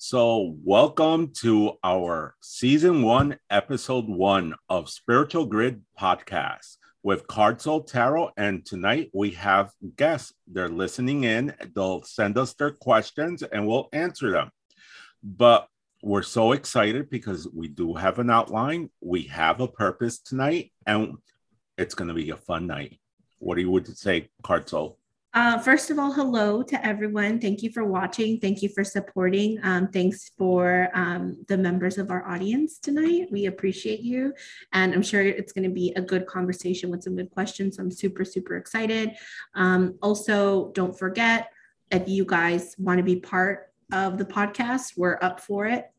So, welcome to our season one, episode one of Spiritual Grid podcast with Card Soul Tarot. And tonight we have guests. They're listening in. They'll send us their questions and we'll answer them. But we're so excited because we do have an outline. We have a purpose tonight, and it's going to be a fun night. What do you would say, Card Soul? Uh, first of all, hello to everyone. Thank you for watching. Thank you for supporting. Um, thanks for um, the members of our audience tonight. We appreciate you. And I'm sure it's going to be a good conversation with some good questions. I'm super, super excited. Um, also, don't forget if you guys want to be part of the podcast, we're up for it.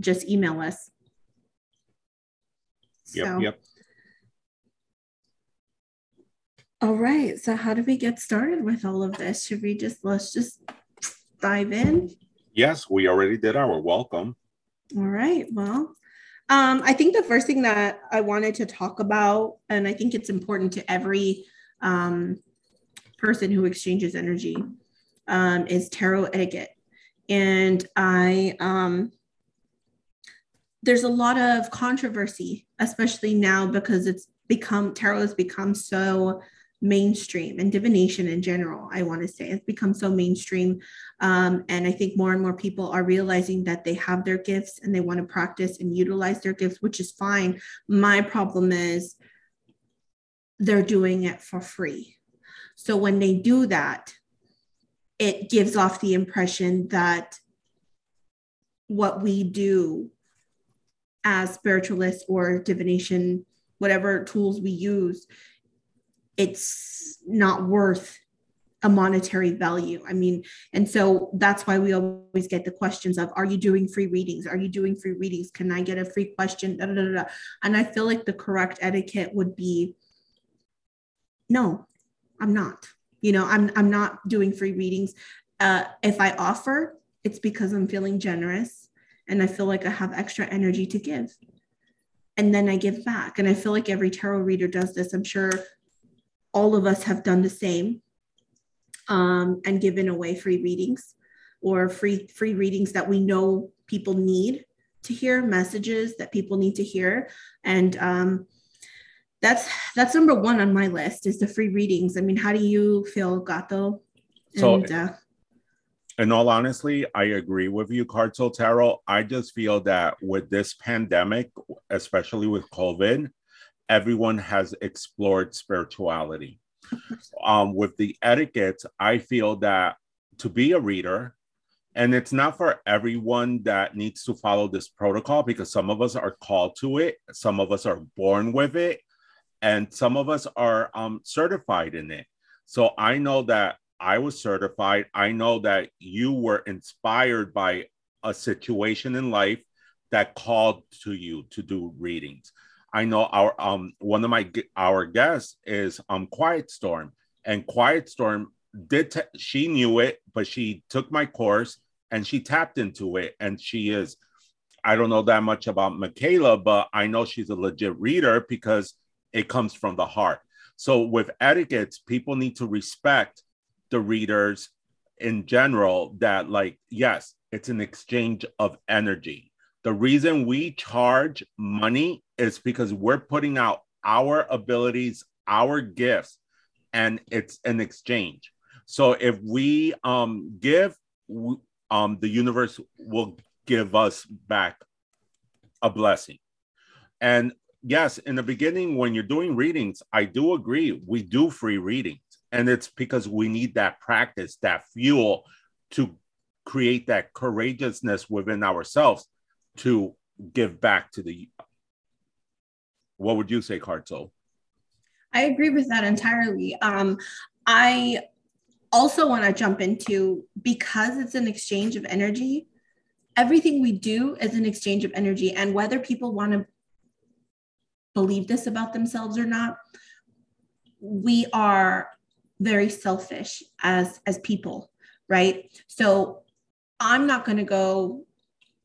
Just email us. Yep, so, yep. All right. So how do we get started with all of this? Should we just let's just dive in? Yes, we already did our welcome. All right. Well, um, I think the first thing that I wanted to talk about, and I think it's important to every um, person who exchanges energy, um, is tarot etiquette. And I, um, there's a lot of controversy, especially now because it's become tarot has become so mainstream and divination in general i want to say. Has become so mainstream um, and i think more and more people are realizing that they have their gifts and they want to practice and utilize their gifts which is fine. My problem is they're doing it for free. So when they do that it gives off the impression that what we do as spiritualists or divination whatever tools we use it's not worth a monetary value. I mean, and so that's why we always get the questions of Are you doing free readings? Are you doing free readings? Can I get a free question? Da, da, da, and I feel like the correct etiquette would be no, I'm not. You know, I'm I'm not doing free readings. Uh, if I offer, it's because I'm feeling generous and I feel like I have extra energy to give. And then I give back. And I feel like every tarot reader does this. I'm sure all of us have done the same um, and given away free readings or free free readings that we know people need to hear messages that people need to hear. And um, that's that's number one on my list is the free readings. I mean how do you feel gato? So and, uh, in all honestly i agree with you card soul tarot i just feel that with this pandemic especially with covid everyone has explored spirituality. Um, with the etiquette, I feel that to be a reader, and it's not for everyone that needs to follow this protocol because some of us are called to it, some of us are born with it, and some of us are um, certified in it. So I know that I was certified. I know that you were inspired by a situation in life that called to you to do readings. I know our um one of my our guests is um Quiet Storm, and Quiet Storm did t- she knew it, but she took my course and she tapped into it, and she is. I don't know that much about Michaela, but I know she's a legit reader because it comes from the heart. So with etiquettes, people need to respect the readers in general. That like yes, it's an exchange of energy the reason we charge money is because we're putting out our abilities, our gifts, and it's an exchange. So if we um, give, um, the universe will give us back a blessing. And yes, in the beginning, when you're doing readings, I do agree, we do free readings. And it's because we need that practice, that fuel to create that courageousness within ourselves to give back to the what would you say card soul i agree with that entirely. Um i also want to jump into because it's an exchange of energy everything we do is an exchange of energy and whether people want to believe this about themselves or not we are very selfish as as people right? So i'm not going to go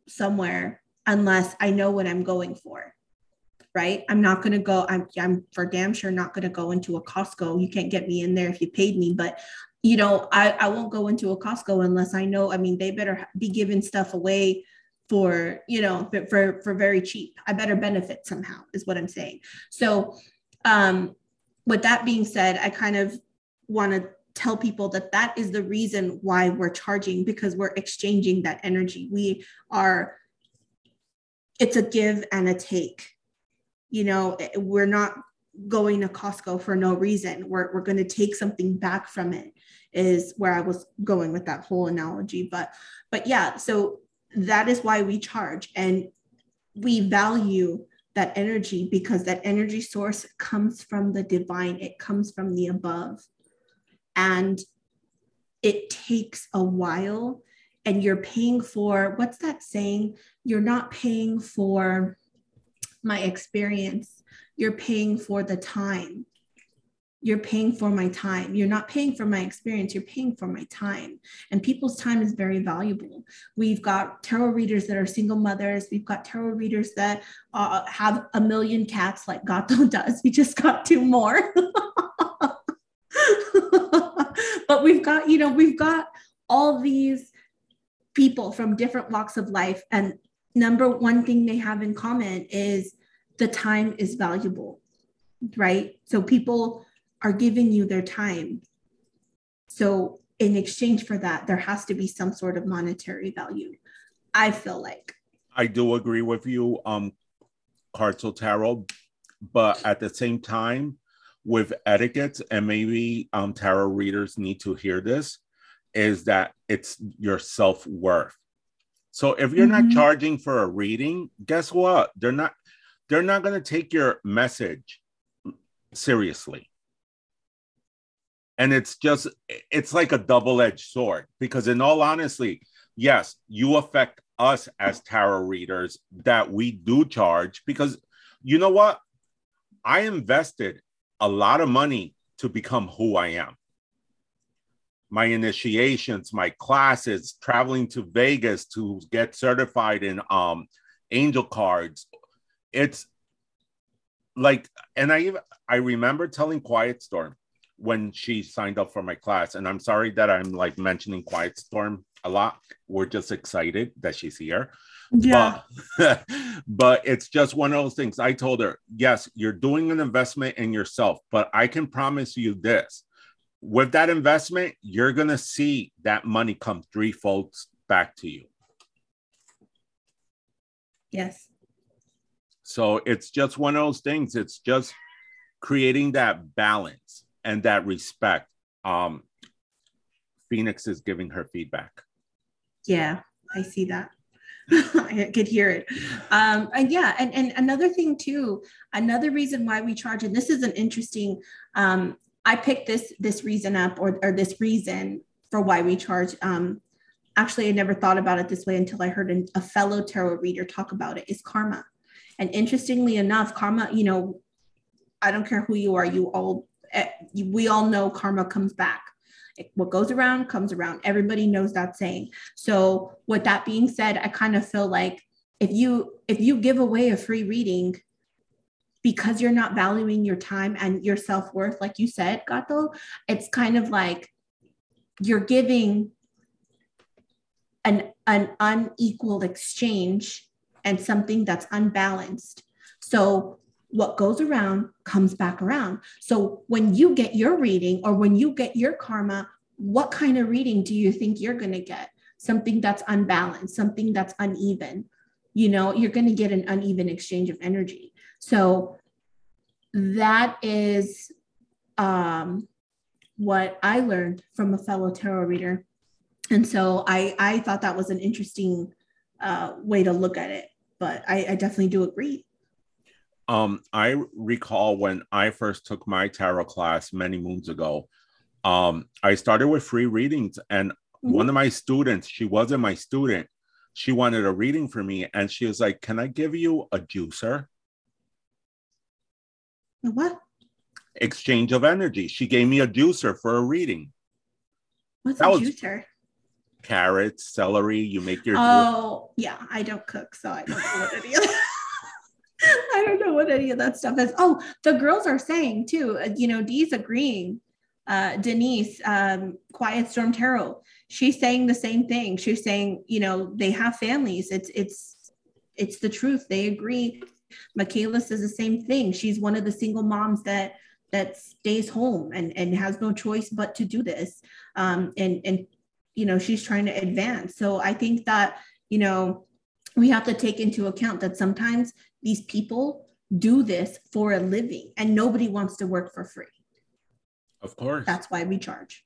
somewhere unless I know what I'm going for. Right. I'm not going to go. I'm, I'm for damn sure not going to go into a Costco. You can't get me in there if you paid me, but you know, I, I won't go into a Costco unless I know, I mean, they better be giving stuff away for, you know, for, for very cheap. I better benefit somehow is what I'm saying. So um, with that being said, I kind of want to tell people that that is the reason why we're charging because we're exchanging that energy. We are, it's a give and a take. You know, we're not going to Costco for no reason. We're, we're going to take something back from it is where I was going with that whole analogy. But, but yeah, so that is why we charge and we value that energy because that energy source comes from the divine, it comes from the above. And it takes a while and you're paying for what's that saying? You're not paying for my experience, you're paying for the time you're paying for my time. You're not paying for my experience, you're paying for my time. And people's time is very valuable. We've got tarot readers that are single mothers, we've got tarot readers that uh, have a million cats like Gato does. We just got two more. but we've got, you know, we've got all these people from different walks of life. And number one thing they have in common is the time is valuable, right? So people are giving you their time. So, in exchange for that, there has to be some sort of monetary value. I feel like. I do agree with you, um, Cartel Tarot, but at the same time, with etiquette, and maybe um, tarot readers need to hear this, is that it's your self worth. So if you're mm-hmm. not charging for a reading, guess what? They're not. They're not going to take your message seriously and it's just it's like a double-edged sword because in all honesty yes you affect us as tarot readers that we do charge because you know what i invested a lot of money to become who i am my initiations my classes traveling to vegas to get certified in um angel cards it's like and i even i remember telling quiet storm when she signed up for my class. And I'm sorry that I'm like mentioning Quiet Storm a lot. We're just excited that she's here. Yeah. But, but it's just one of those things. I told her, yes, you're doing an investment in yourself, but I can promise you this with that investment, you're going to see that money come threefold back to you. Yes. So it's just one of those things. It's just creating that balance and that respect, um, Phoenix is giving her feedback. Yeah, I see that. I could hear it. Um, and yeah, and, and another thing too, another reason why we charge, and this is an interesting, um, I picked this this reason up or, or this reason for why we charge. Um, actually, I never thought about it this way until I heard an, a fellow tarot reader talk about it. Is karma, and interestingly enough, karma. You know, I don't care who you are, you all Eh, we all know karma comes back. What goes around comes around. Everybody knows that saying. So, with that being said, I kind of feel like if you if you give away a free reading because you're not valuing your time and your self-worth like you said gato it's kind of like you're giving an an unequal exchange and something that's unbalanced so what goes around comes back around. So when you get your reading or when you get your karma, what kind of reading do you think you're going to get? Something that's unbalanced, something that's uneven. You know, you're going to get an uneven exchange of energy. So that is um, what I learned from a fellow tarot reader. And so I, I thought that was an interesting uh, way to look at it. But I, I definitely do agree um, I recall when I first took my tarot class many moons ago. Um, I started with free readings, and mm-hmm. one of my students, she wasn't my student, she wanted a reading for me, and she was like, "Can I give you a juicer?" What? Exchange of energy. She gave me a juicer for a reading. What's that a juicer? Carrots, celery. You make your. Oh, juice. yeah. I don't cook, so I don't know what any of that. I don't know what any of that stuff is. Oh, the girls are saying too, uh, you know, Dee's agreeing uh, Denise, um, Quiet Storm Tarot, she's saying the same thing. She's saying, you know, they have families. It's it's it's the truth. They agree. Michaela says the same thing. She's one of the single moms that that stays home and and has no choice but to do this. Um, and and you know, she's trying to advance. So I think that you know we have to take into account that sometimes these people do this for a living and nobody wants to work for free. Of course. That's why we charge.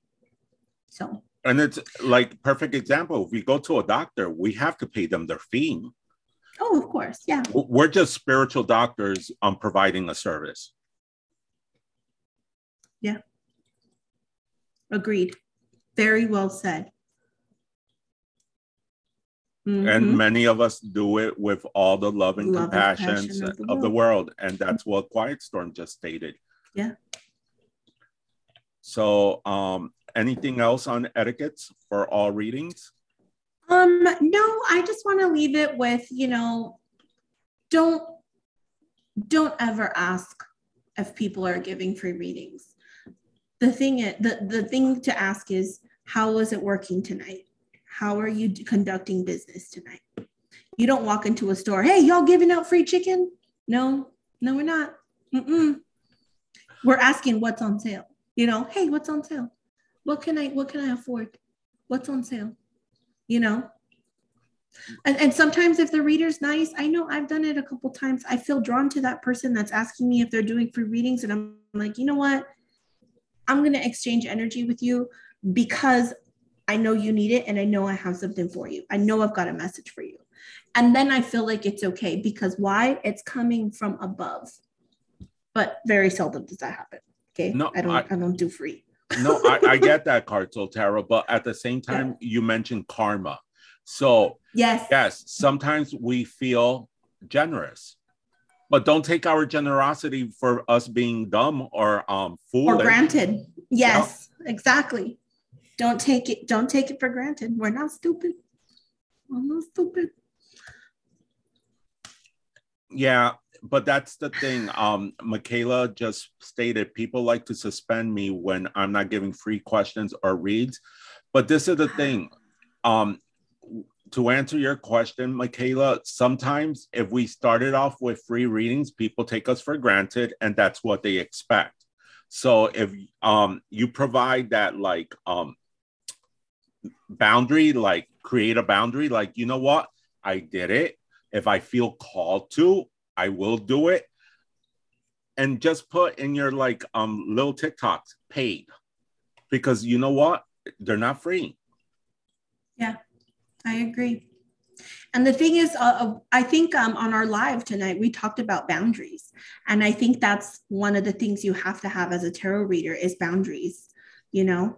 So and it's like perfect example. If we go to a doctor, we have to pay them their fee. Oh, of course. Yeah. We're just spiritual doctors on providing a service. Yeah. Agreed. Very well said. Mm-hmm. And many of us do it with all the love and love compassion, and of, the, of the world. And that's what Quiet Storm just stated. Yeah. So, um, anything else on etiquettes for all readings? Um, no, I just want to leave it with, you know, don't don't ever ask if people are giving free readings. The thing is, the, the thing to ask is how is it working tonight? How are you conducting business tonight? You don't walk into a store, hey, y'all giving out free chicken? No, no, we're not. Mm-mm. We're asking what's on sale. You know, hey, what's on sale? What can I what can I afford? What's on sale? You know? And, and sometimes if the reader's nice, I know I've done it a couple times. I feel drawn to that person that's asking me if they're doing free readings. And I'm like, you know what? I'm going to exchange energy with you because I know you need it and I know I have something for you. I know I've got a message for you. And then I feel like it's okay because why? It's coming from above. But very seldom does that happen. Okay. No, I don't I, I don't do free. No, I, I, get that Cartel Tarot, but at the same time, yeah. you mentioned karma. So yes, yes, sometimes we feel generous. But don't take our generosity for us being dumb or um foolish. For granted. Yes, exactly. Don't take it, don't take it for granted. We're not stupid. We're not stupid. Yeah, but that's the thing. Um, Michaela just stated people like to suspend me when I'm not giving free questions or reads. But this is the thing. Um, to answer your question, Michaela, sometimes if we started off with free readings, people take us for granted, and that's what they expect. So if um, you provide that like um, boundary, like create a boundary, like you know what, I did it. If I feel called to, I will do it. And just put in your like um little TikToks paid because you know what? They're not free. Yeah, I agree. And the thing is, uh, uh, I think um, on our live tonight, we talked about boundaries. And I think that's one of the things you have to have as a tarot reader is boundaries. You know,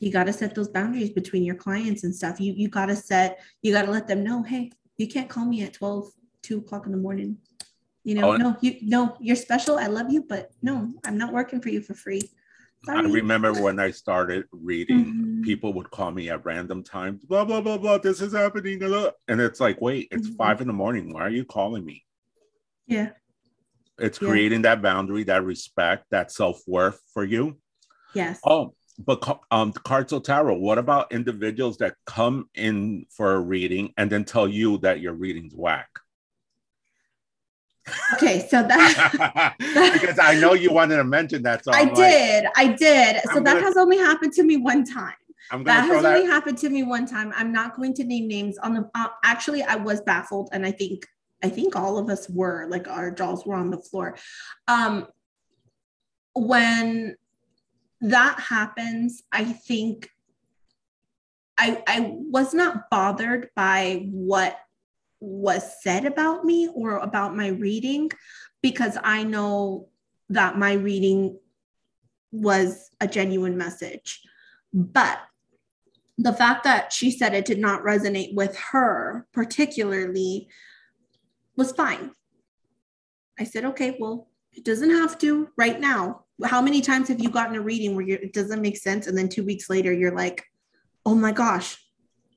you got to set those boundaries between your clients and stuff. You, you got to set, you got to let them know, hey, you can't call me at 12, 2 o'clock in the morning. You know, oh, no, you no, you're special. I love you, but no, I'm not working for you for free. Sorry. I remember when I started reading, mm-hmm. people would call me at random times, blah, blah, blah, blah, this is happening. And it's like, wait, it's mm-hmm. five in the morning. Why are you calling me? Yeah. It's yeah. creating that boundary, that respect, that self worth for you. Yes. Oh, but um, Cartel Tarot, what about individuals that come in for a reading and then tell you that your reading's whack? Okay, so that because I know you wanted to mention that. So I did, I did. So that has only happened to me one time. that has that. only happened to me one time. I'm not going to name names on the. Uh, actually, I was baffled, and I think I think all of us were like our jaws were on the floor. Um, when that happens, I think I I was not bothered by what was said about me or about my reading because I know that my reading was a genuine message. But the fact that she said it did not resonate with her particularly was fine. I said, okay, well, it doesn't have to right now. How many times have you gotten a reading where it doesn't make sense? And then two weeks later, you're like, oh my gosh,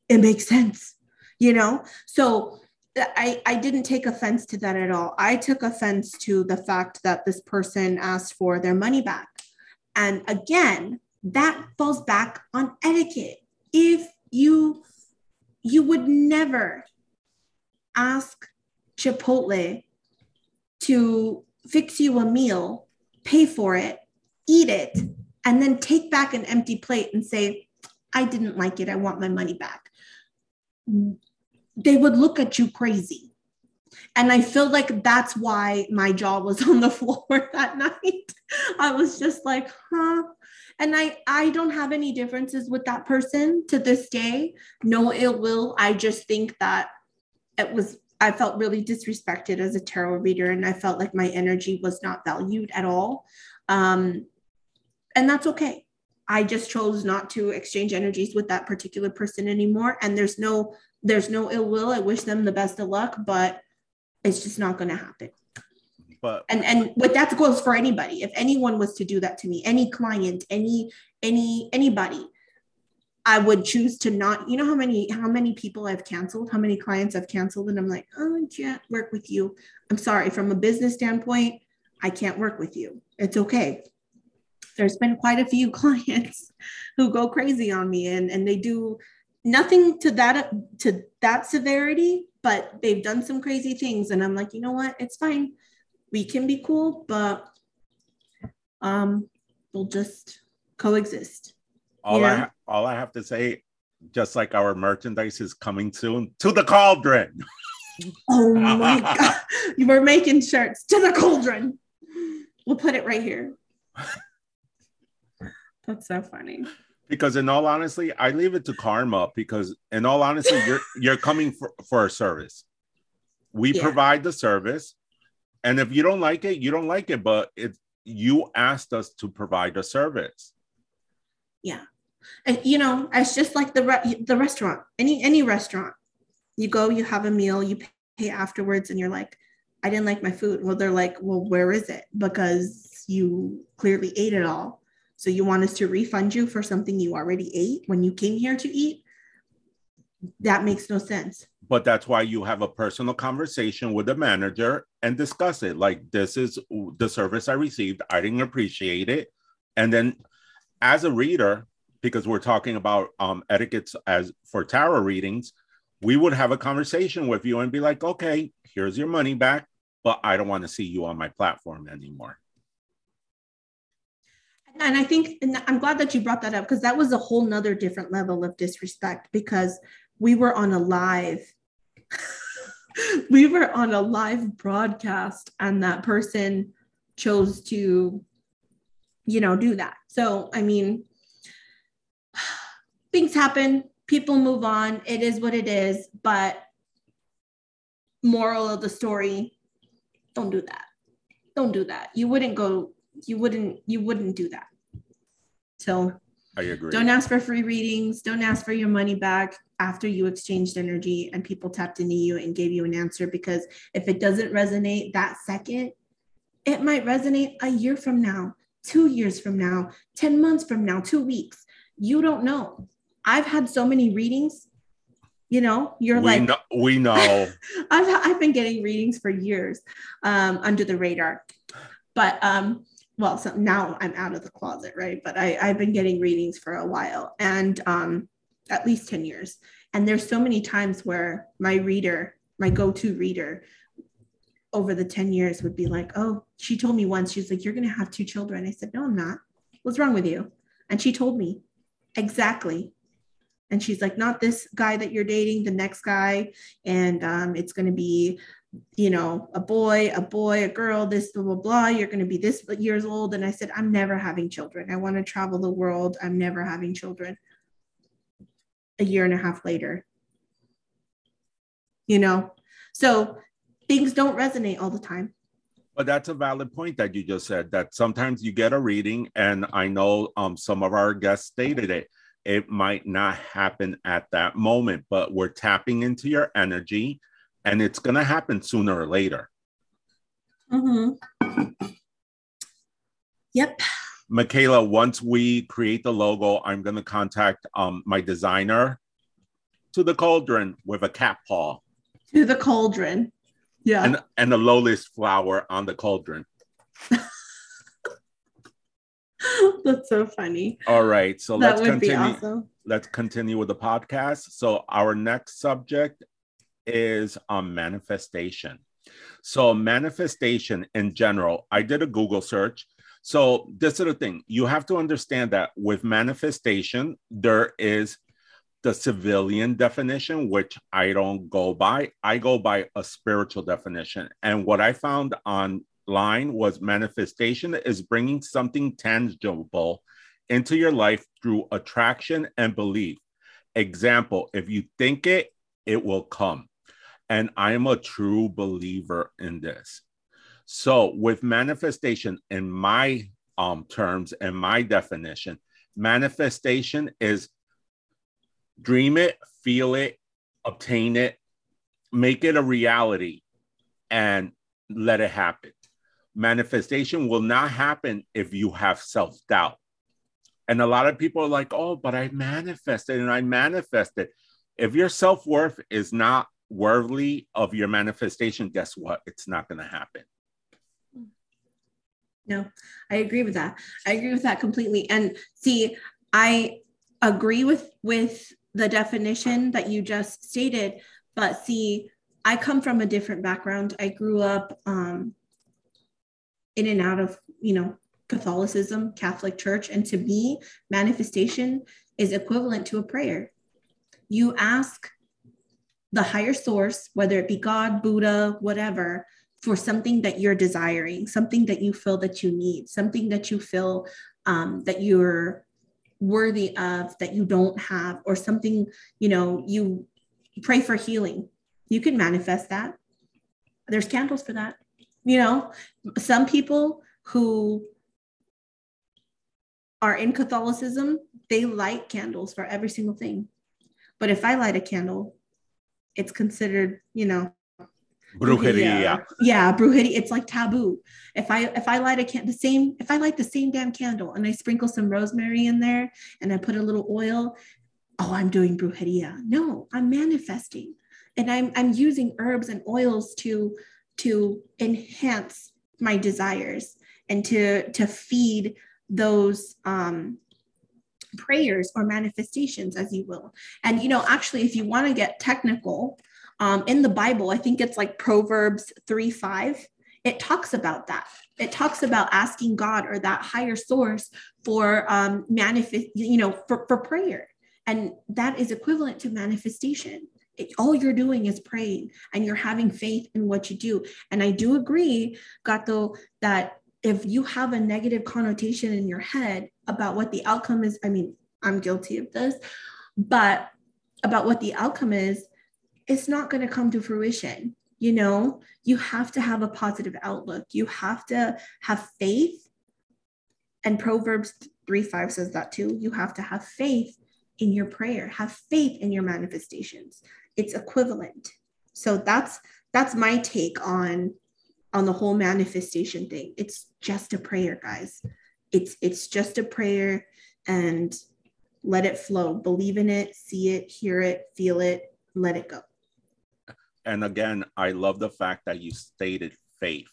it makes sense, you know? So I, I didn't take offense to that at all. I took offense to the fact that this person asked for their money back. And again, that falls back on etiquette. If you you would never ask Chipotle to fix you a meal, pay for it, eat it, and then take back an empty plate and say, I didn't like it. I want my money back. They would look at you crazy. And I feel like that's why my jaw was on the floor that night. I was just like, huh? And I I don't have any differences with that person to this day. No ill will. I just think that it was I felt really disrespected as a tarot reader and I felt like my energy was not valued at all. Um, and that's okay. I just chose not to exchange energies with that particular person anymore. And there's no there's no ill will. I wish them the best of luck, but it's just not going to happen. But and and what that goes for anybody. If anyone was to do that to me, any client, any any anybody, I would choose to not. You know how many how many people I've canceled, how many clients I've canceled, and I'm like, oh, I can't work with you. I'm sorry. From a business standpoint, I can't work with you. It's okay. There's been quite a few clients who go crazy on me, and and they do nothing to that to that severity, but they've done some crazy things, and I'm like, you know what? It's fine we can be cool, but um, we'll just coexist. All I all I have to say, just like our merchandise is coming soon to the cauldron. oh my god, you were making shirts to the cauldron. We'll put it right here. That's so funny. Because in all honesty, I leave it to karma because in all honesty, you're you're coming for, for a service. We yeah. provide the service and if you don't like it, you don't like it, but it you asked us to provide a service. Yeah. And you know, it's just like the re- the restaurant. Any any restaurant. You go, you have a meal, you pay afterwards and you're like, I didn't like my food. Well, they're like, "Well, where is it?" Because you clearly ate it all. So you want us to refund you for something you already ate when you came here to eat? That makes no sense. But that's why you have a personal conversation with the manager and discuss it. Like this is the service i received. I didn't appreciate it. And then as a reader because we're talking about um, etiquettes as for tarot readings we would have a conversation with you and be like okay here's your money back but i don't want to see you on my platform anymore and i think and i'm glad that you brought that up because that was a whole nother different level of disrespect because we were on a live we were on a live broadcast and that person chose to you know do that. So i mean things happen people move on it is what it is but moral of the story don't do that. Don't do that. You wouldn't go you wouldn't you wouldn't do that so I agree. Don't ask for free readings. Don't ask for your money back after you exchanged energy and people tapped into you and gave you an answer because if it doesn't resonate that second, it might resonate a year from now, two years from now, 10 months from now, two weeks. You don't know. I've had so many readings. You know, you're we like, know, we know. I've, I've been getting readings for years um, under the radar. But um, well, so now I'm out of the closet, right? But I, I've been getting readings for a while and um, at least 10 years. And there's so many times where my reader, my go-to reader over the 10 years would be like, oh, she told me once, she's like, you're going to have two children. I said, no, I'm not. What's wrong with you? And she told me exactly. And she's like, not this guy that you're dating, the next guy. And um, it's going to be you know, a boy, a boy, a girl, this, blah, blah, blah. You're going to be this years old. And I said, I'm never having children. I want to travel the world. I'm never having children. A year and a half later, you know, so things don't resonate all the time. But that's a valid point that you just said that sometimes you get a reading, and I know um, some of our guests stated it. It might not happen at that moment, but we're tapping into your energy and it's going to happen sooner or later. Mm-hmm. Yep. Michaela, once we create the logo, I'm going to contact um, my designer to the cauldron with a cat paw. To the cauldron. Yeah. And, and a lotus flower on the cauldron. That's so funny. All right, so That let's continue. awesome. Let's continue with the podcast. So our next subject is a manifestation. So manifestation in general, I did a Google search. So this is the thing: you have to understand that with manifestation, there is the civilian definition, which I don't go by. I go by a spiritual definition. And what I found online was manifestation is bringing something tangible into your life through attraction and belief. Example, if you think it, it will come. And I am a true believer in this. So, with manifestation, in my um, terms and my definition, manifestation is dream it, feel it, obtain it, make it a reality, and let it happen. Manifestation will not happen if you have self doubt. And a lot of people are like, oh, but I manifested and I manifested. If your self worth is not worthy of your manifestation, guess what? It's not going to happen. No, I agree with that. I agree with that completely. And see, I agree with with the definition that you just stated, but see, I come from a different background. I grew up um, in and out of, you know, Catholicism, Catholic Church, and to me, manifestation is equivalent to a prayer. You ask the higher source, whether it be God, Buddha, whatever, for something that you're desiring, something that you feel that you need, something that you feel um, that you're worthy of that you don't have, or something, you know, you pray for healing. You can manifest that. There's candles for that. You know, some people who are in Catholicism, they light candles for every single thing. But if I light a candle, it's considered, you know, Brujeria. yeah, brujeria. It's like taboo. If I if I light a can the same if I light the same damn candle and I sprinkle some rosemary in there and I put a little oil, oh, I'm doing brujeria. No, I'm manifesting, and I'm I'm using herbs and oils to to enhance my desires and to to feed those um prayers or manifestations as you will and you know actually if you want to get technical um, in the Bible, I think it's like Proverbs 3 5. It talks about that. It talks about asking God or that higher source for um, manifest, you know, for, for prayer. And that is equivalent to manifestation. It, all you're doing is praying and you're having faith in what you do. And I do agree, Gato, that if you have a negative connotation in your head about what the outcome is, I mean, I'm guilty of this, but about what the outcome is, it's not going to come to fruition. You know, you have to have a positive outlook. You have to have faith. And Proverbs 3 5 says that too. You have to have faith in your prayer, have faith in your manifestations. It's equivalent. So that's that's my take on on the whole manifestation thing. It's just a prayer, guys. It's it's just a prayer and let it flow. Believe in it, see it, hear it, feel it, let it go and again, I love the fact that you stated faith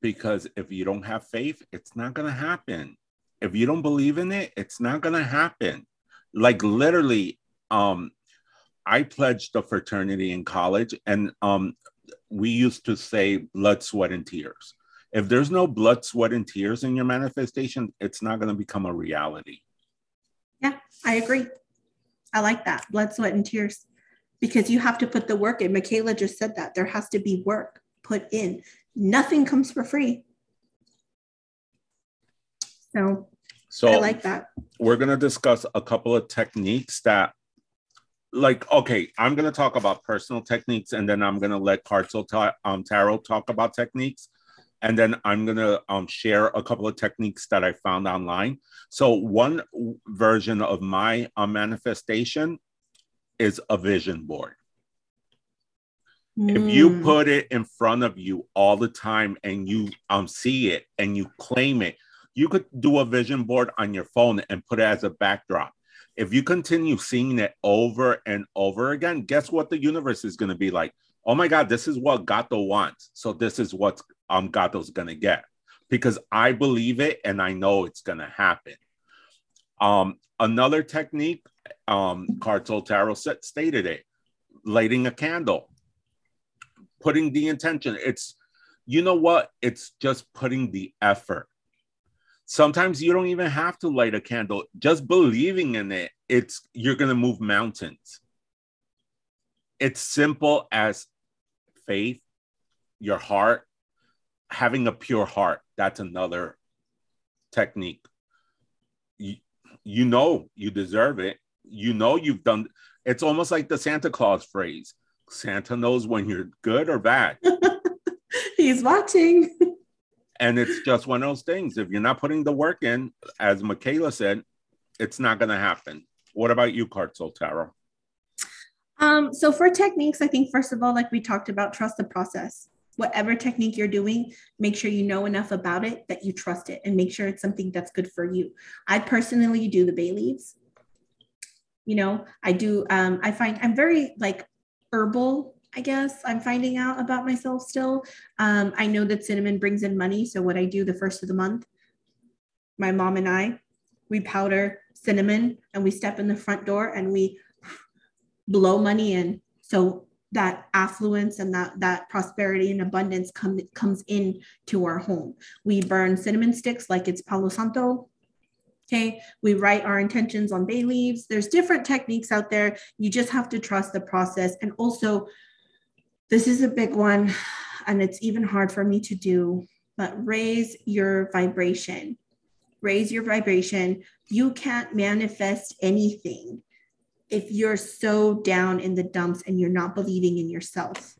because if you don't have faith, it's not going to happen. If you don't believe in it, it's not going to happen. Like literally, um, I pledged a fraternity in college, and um, we used to say blood, sweat, and tears. If there's no blood, sweat, and tears in your manifestation, it's not going to become a reality. Yeah, I agree. I like that blood, sweat, and tears because you have to put the work in. Michaela just said that there has to be work put in. Nothing comes for free. So, so I like that. We're going to discuss a couple of techniques that like okay i'm going to talk about personal techniques and then i'm going to let Cartel ta- um, tarot talk about techniques and then i'm going to um, share a couple of techniques that i found online so one version of my um, manifestation is a vision board. Mm. If you hmm. put it in front of you all the time and you um see it and you claim it, you could do a vision board on your phone and put it as a backdrop. If you continue seeing it over and over again, guess what the universe is going to be like? Oh my God, this is what Gato wants. So this is what um Gato's going to get. because I believe it and I know it's going to happen. Um, another technique, um, Cartel Tarot stated it lighting a candle, putting the intention. It's, you know what? It's just putting the effort. Sometimes you don't even have to light a candle, just believing in it, it's you're going to move mountains. It's simple as faith, your heart, having a pure heart. That's another technique. You, you know you deserve it. You know you've done it's almost like the Santa Claus phrase. Santa knows when you're good or bad. He's watching. And it's just one of those things. If you're not putting the work in, as Michaela said, it's not going to happen. What about you, Cartel Tarot? Um, so for techniques, I think first of all, like we talked about, trust the process. Whatever technique you're doing, make sure you know enough about it that you trust it and make sure it's something that's good for you. I personally do the bay leaves. You know, I do, um, I find I'm very like herbal I guess I'm finding out about myself still. Um, I know that cinnamon brings in money. So, what I do the first of the month, my mom and I, we powder cinnamon and we step in the front door and we blow money in. So that affluence and that that prosperity and abundance come, comes in to our home. We burn cinnamon sticks like it's Palo Santo. Okay, we write our intentions on bay leaves. There's different techniques out there. You just have to trust the process. And also, this is a big one, and it's even hard for me to do, but raise your vibration. Raise your vibration. You can't manifest anything if you're so down in the dumps and you're not believing in yourself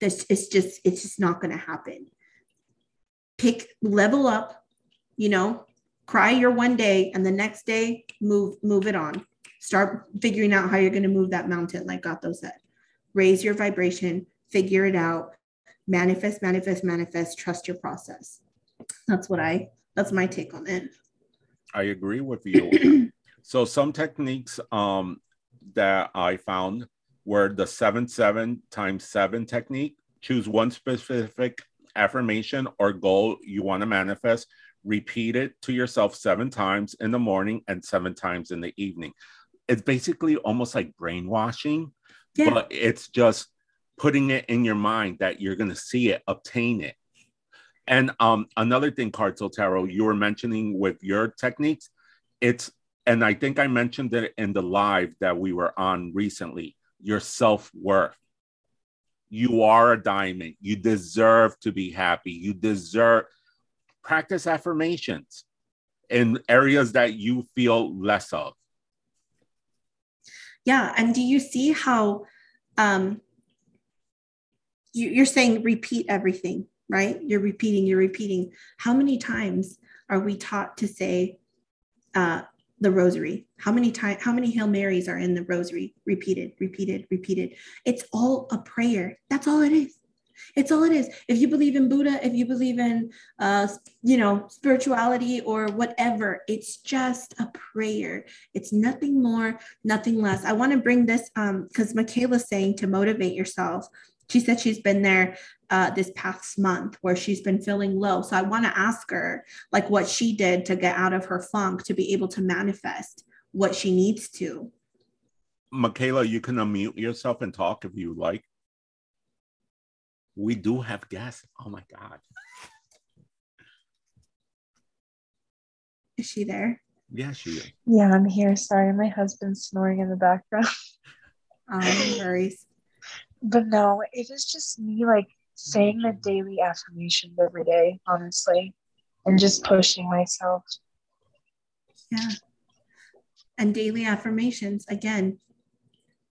this it's just it's just not going to happen pick level up you know cry your one day and the next day move move it on start figuring out how you're going to move that mountain like gato said raise your vibration figure it out manifest manifest manifest trust your process that's what i that's my take on it i agree with you So some techniques um, that I found were the seven seven times seven technique. Choose one specific affirmation or goal you want to manifest. Repeat it to yourself seven times in the morning and seven times in the evening. It's basically almost like brainwashing, yeah. but it's just putting it in your mind that you're going to see it, obtain it. And um, another thing, Cartel Tarot, you were mentioning with your techniques, it's and I think I mentioned it in the live that we were on recently your self worth. You are a diamond. You deserve to be happy. You deserve practice affirmations in areas that you feel less of. Yeah. And do you see how um, you, you're saying repeat everything, right? You're repeating, you're repeating. How many times are we taught to say, uh, the rosary how many times how many hail marys are in the rosary repeated repeated repeated it's all a prayer that's all it is it's all it is if you believe in buddha if you believe in uh you know spirituality or whatever it's just a prayer it's nothing more nothing less i want to bring this um because michaela's saying to motivate yourself she said she's been there uh, this past month where she's been feeling low. So I want to ask her like what she did to get out of her funk to be able to manifest what she needs to. Michaela, you can unmute yourself and talk if you like. We do have guests. Oh my God. Is she there? Yeah, she is. Yeah, I'm here. Sorry, my husband's snoring in the background. Oh, no worries. But no, it is just me like saying the daily affirmations every day, honestly, and just pushing myself. Yeah. And daily affirmations, again,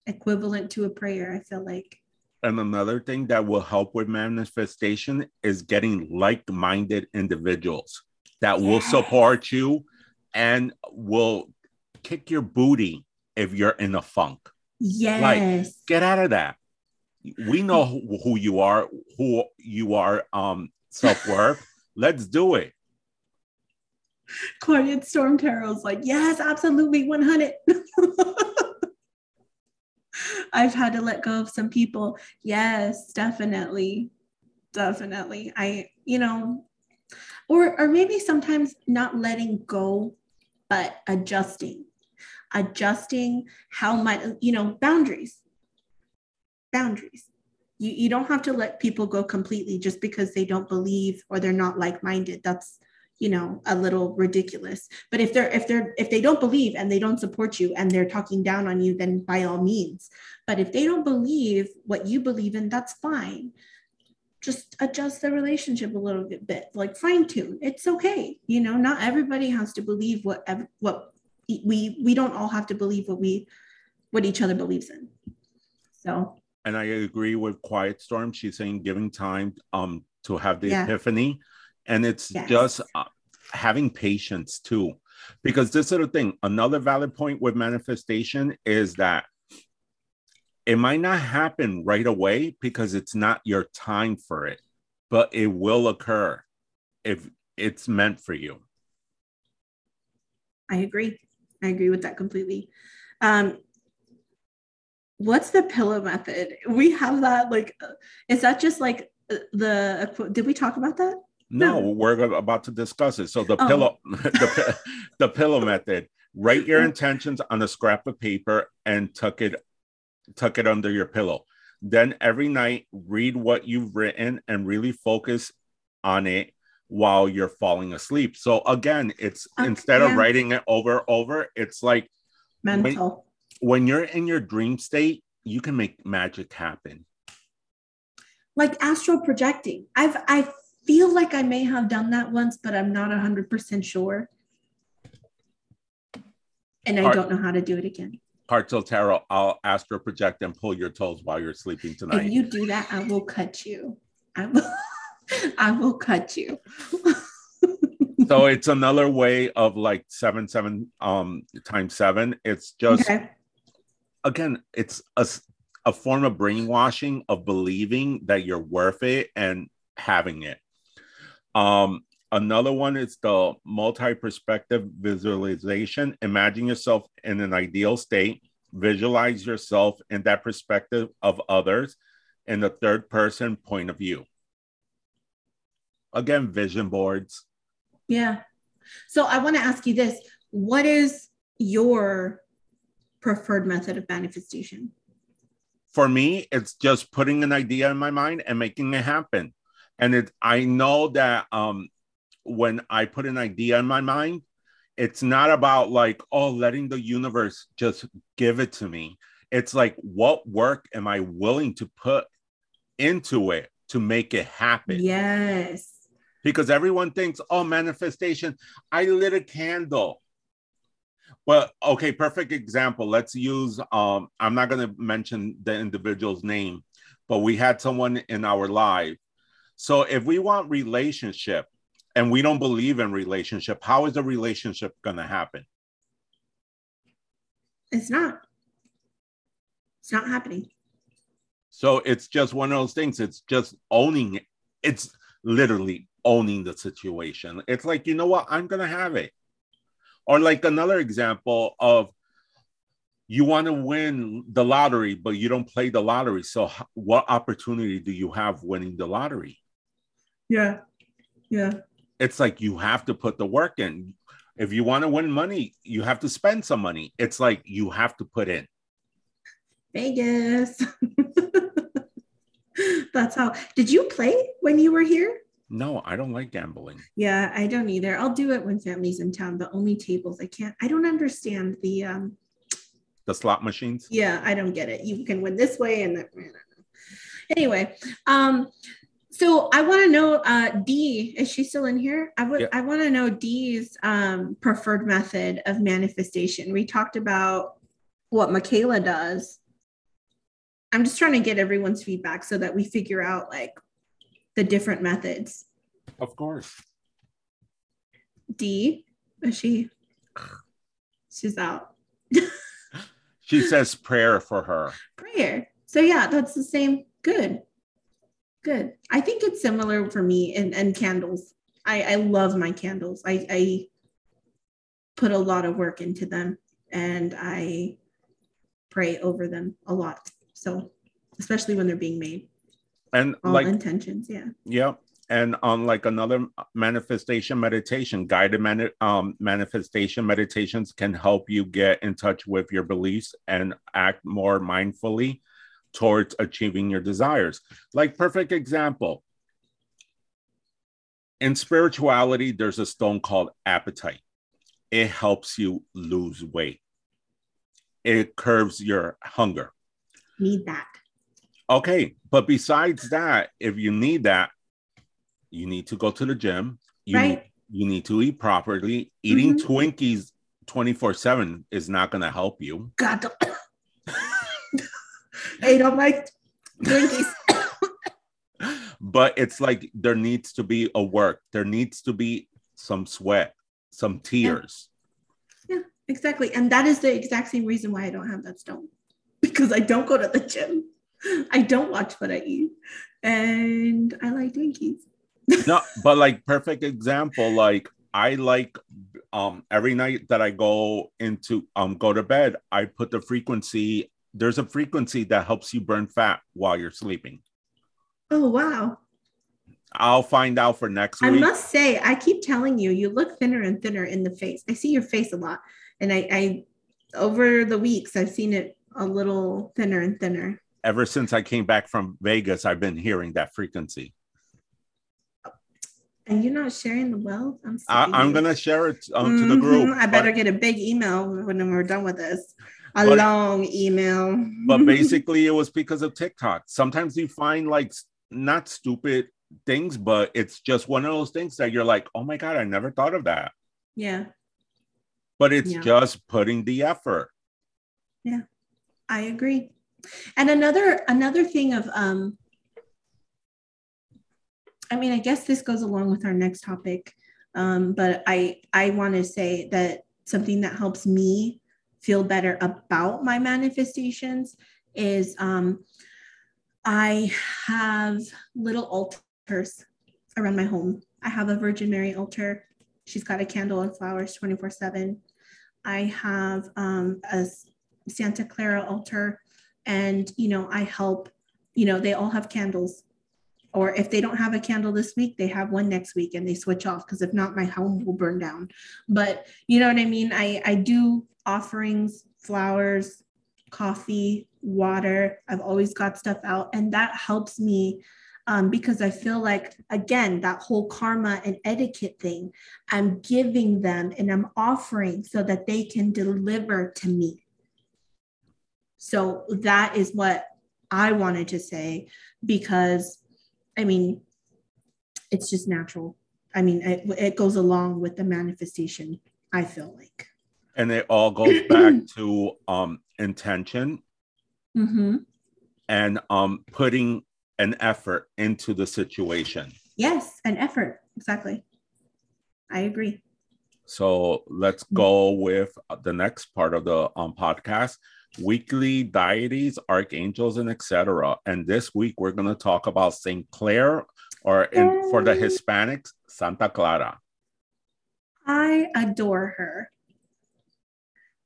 equivalent to a prayer, I feel like. And another thing that will help with manifestation is getting like minded individuals that will support you and will kick your booty if you're in a funk. Yes. Like, get out of that we know who, who you are, who you are, um, self worth. Let's do it. Quiet Storm Tarot's like, yes, absolutely, 100. I've had to let go of some people. Yes, definitely. Definitely. I, you know, or or maybe sometimes not letting go but adjusting adjusting how much you know boundaries boundaries you, you don't have to let people go completely just because they don't believe or they're not like-minded that's you know a little ridiculous. But if they're if they're if they don't believe and they don't support you and they're talking down on you then by all means. But if they don't believe what you believe in that's fine. Just adjust the relationship a little bit like fine tune it's okay you know not everybody has to believe what what we we don't all have to believe what we what each other believes in. So. And i agree with quiet storm. She's saying giving time um to have the yeah. epiphany and it's yes. just uh, having patience too. Because this is the thing another valid point with manifestation is that it might not happen right away because it's not your time for it but it will occur if it's meant for you. I agree. I agree with that completely. Um what's the pillow method? We have that like is that just like uh, the did we talk about that no, we're about to discuss it. So the oh. pillow, the, the pillow method. Write your intentions on a scrap of paper and tuck it, tuck it under your pillow. Then every night, read what you've written and really focus on it while you're falling asleep. So again, it's uh, instead of writing it over over, it's like mental. When, when you're in your dream state, you can make magic happen. Like astral projecting. I've I've feel like I may have done that once, but I'm not 100% sure. And I Heart, don't know how to do it again. Heart till tarot, I'll astral project and pull your toes while you're sleeping tonight. If you do that, I will cut you. I will, I will cut you. so it's another way of like seven, seven um times seven. It's just okay. again, it's a, a form of brainwashing of believing that you're worth it and having it. Um, another one is the multi-perspective visualization. Imagine yourself in an ideal state. Visualize yourself in that perspective of others in the third person point of view. Again, vision boards. Yeah. So I want to ask you this. What is your preferred method of manifestation? For me, it's just putting an idea in my mind and making it happen and it i know that um when i put an idea in my mind it's not about like oh letting the universe just give it to me. It's like what work am i willing to put into it to make it happen? Yes. Because everyone thinks oh manifestation i lit a candle. Well okay perfect example. Let's use um i'm not going to mention the individual's name but we had someone in our live so if we want relationship and we don't believe in relationship, how is the relationship going to happen? It's not. It's not happening. So it's just one of those things. It's just owning it. It's literally owning the situation. It's like, you know what? I'm going to have it. Or like another example of you want to win the lottery, but you don't play the lottery. So what opportunity do you have winning the lottery? Yeah. Yeah. It's like you have to put the work in. If you want to win money, you have to spend some money. It's like you have to put in. Vegas. That's how. Did you play when you were here? No, I don't like gambling. Yeah, I don't either. I'll do it when family's in town, but only tables. I can't. I don't understand the um the slot machines. Yeah, I don't get it. You can win this way and that. Anyway, um, so I want to know, uh, D, is she still in here? I would, yeah. I want to know D's um, preferred method of manifestation. We talked about what Michaela does. I'm just trying to get everyone's feedback so that we figure out like the different methods. Of course. D, is she? She's out. she says prayer for her. Prayer. So yeah, that's the same. Good. Good. I think it's similar for me and, and candles. I, I love my candles. I, I put a lot of work into them and I pray over them a lot. So especially when they're being made. And all like intentions, yeah. Yeah. and on like another manifestation meditation guided mani- um, manifestation meditations can help you get in touch with your beliefs and act more mindfully towards achieving your desires like perfect example in spirituality there's a stone called apatite, it helps you lose weight it curbs your hunger Need that. okay but besides that if you need that you need to go to the gym. You, Right. you need to eat properly. Eating Mhm. Twinkies 24 7 is not going to help you. God. Don't- like Twinkies. But it's like there needs to be a work, there needs to be some sweat, some tears. Yeah, exactly. And that is the exact same reason why I don't have that stone. Because I don't go to the gym. I don't watch what I eat. And I like Twinkies. No, but like perfect example, like I like um every night that I go into um go to bed, I put the frequency. There's a frequency that helps you burn fat while you're sleeping. Oh wow. I'll find out for next I week. must say, I keep telling you, you look thinner and thinner in the face. I see your face a lot. And I, I over the weeks I've seen it a little thinner and thinner. Ever since I came back from Vegas, I've been hearing that frequency. And you're not sharing the wealth. I'm I, I'm gonna share it um, to the group. Mhm. I better but, get a big email when we're done with this. A But- long email. but basically, it was because of TikTok. Sometimes you find like not stupid things, but it's just one of those things that you're like, oh my god, I never thought of that. yeah, But it's Yeah. just putting the effort. Yeah, I agree. And another another thing of um I mean, I guess this goes along with our next topic. Um, but I I want to say that something that helps me feel better about my manifestations is um I have little altars around my home. I have a Virgin Mary altar. She's got a candle and flowers 24 7. I have um, a Santa Clara altar, and you know, I help, you know, they all have candles. Or if they don't have a candle this week, they have one next week and they switch off because if not, my home will burn down. But you know what I mean? I, I do offerings, flowers, coffee, water. I've always got stuff out, and that helps me um, because I feel like, again, that whole karma and etiquette thing, I'm giving them and I'm offering so that they can deliver to me. So that is what I wanted to say because, I mean, it's just natural. I mean, it, it goes along with the manifestation, I feel like. And it all goes back to um intention Mm-hmm. and um putting an effort into the situation. Yes, an effort. Exactly. I agree. So let's Mm. go with the next part of the um, podcast weekly deities, archangels, and etc. And this week we're going to talk about Saint Clare, or in, for the. Hispanics, Santa Clara. I adore her.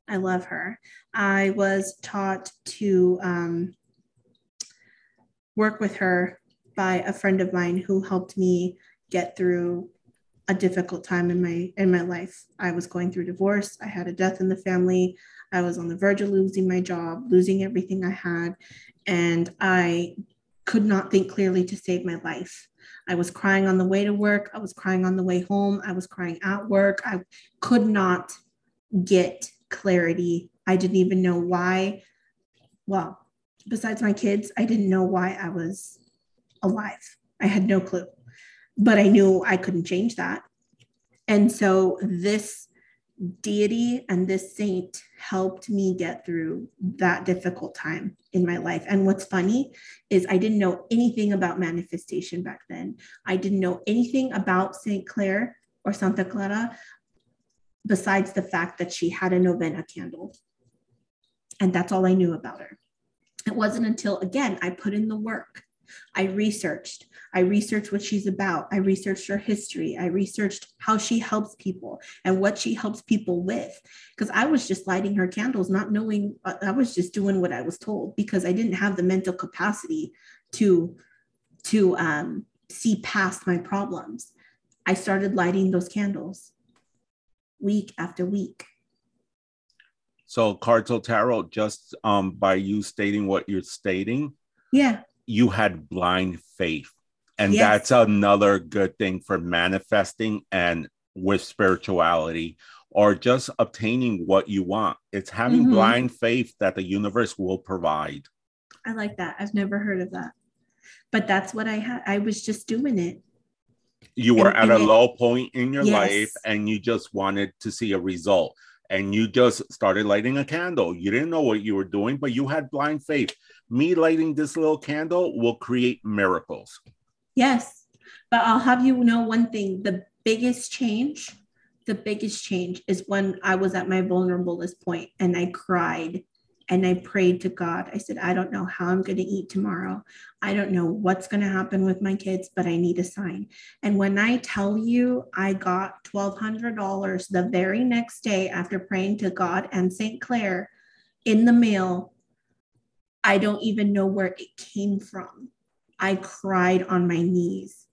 I love her. I was taught to um, work with her by a friend of mine who helped me get through a difficult time in my in my life. I was going through divorce. I had a death in the family. I was on the verge of losing my job, losing everything I had, and I could not think clearly to save my life. I was crying on the way to work. I was crying on the way home. I was crying at work. I could not get clarity. I didn't even know why. Well, besides my kids, I didn't know why I was alive. I had no clue, but I knew I couldn't change that. And so this deity and this saint helped me get through that difficult time in my life. And what's funny is I didn't know anything about manifestation back then. I didn't know anything about St. Clare or Santa Clara besides the fact that she had a novena candle. And that's all I knew about her. It wasn't until, again, I put in the work. I researched. I researched what she's about. I researched her history. I researched how she helps people and what she helps people with. Because I was just lighting her candles, not knowing, uh, I was just doing what I was told because I didn't have the mental capacity to, to um, see past my problems. I started lighting those candles week after week. So, Cartel Tarot, just um, by you stating what you're stating, yeah, you had blind faith. And Yes. that's another good thing for manifesting and with spirituality or just obtaining what you want. It's having Mhm. blind faith that the universe will provide. I like that. I've never heard of that. But that's what I had. I was just doing it. You were And- at a it- low point in your Yes. life and you just wanted to see a result. And you just started lighting a candle. You didn't know what you were doing, but you had blind faith. Me lighting this little candle will create miracles. Yes. But I'll have you know one thing the biggest change, the biggest change is when I was at my vulnerablest point and I cried and I prayed to God. I said, I don't know how I'm going to eat tomorrow. I don't know what's going to happen with my kids, but I need a sign. And when I tell you, I got $1,200 the very next day after praying to God and St. Clare in the mail. I don't even know where it came from. I cried on my knees.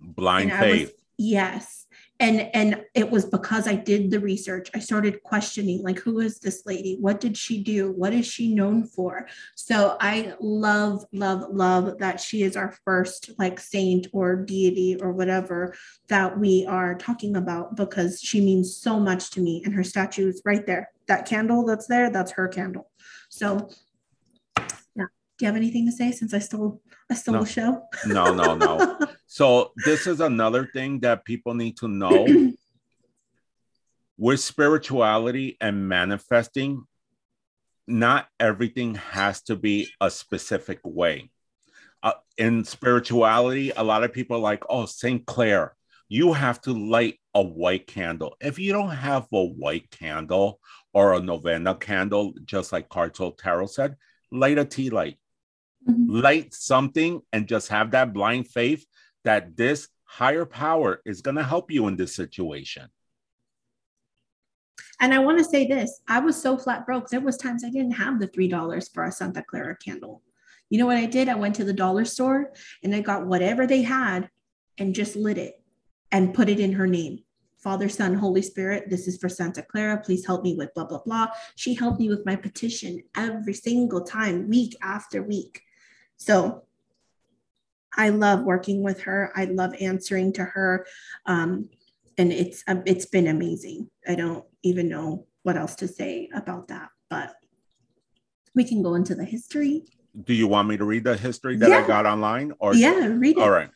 Blind I was- faith. yes. And and it was because I did the research. I started questioning like who is this lady? What did she do? What is she known for? So I love love love that she is our first like saint or deity or whatever that we are talking about because she means so much to me and her statue is right there. That candle that's there, that's her candle. So. Do you have anything to say since I stole I stole No. the show? No, no, no. So this is another thing that people need to know. With spirituality and manifesting, not everything has to be a specific way. Uh, in spirituality, a lot of people are like, oh, St. Clare, you have to light a white candle. If you don't have a white candle or a novena candle, just like Cartel Tarot said, light a tea light Mhm. light something and just have that blind faith that this higher power is going to help you in this situation. And I want to say this: I was so flat broke. There was times I didn't have the three dollars for a Santa Clara candle. You know what I did? I went to the dollar store and I got whatever they had and just lit it and put it in her name. Father, Son, Holy Spirit, this is for Santa Clara. Please help me with blah, blah, blah. She helped me with my petition every single time, week after week. So I love working with her. I love answering to her. Um, and it's um, it's been amazing. I don't even know what else to say about that, but we can go into the history. Do you want me to read the history that I got online or Yeah, read it. All right.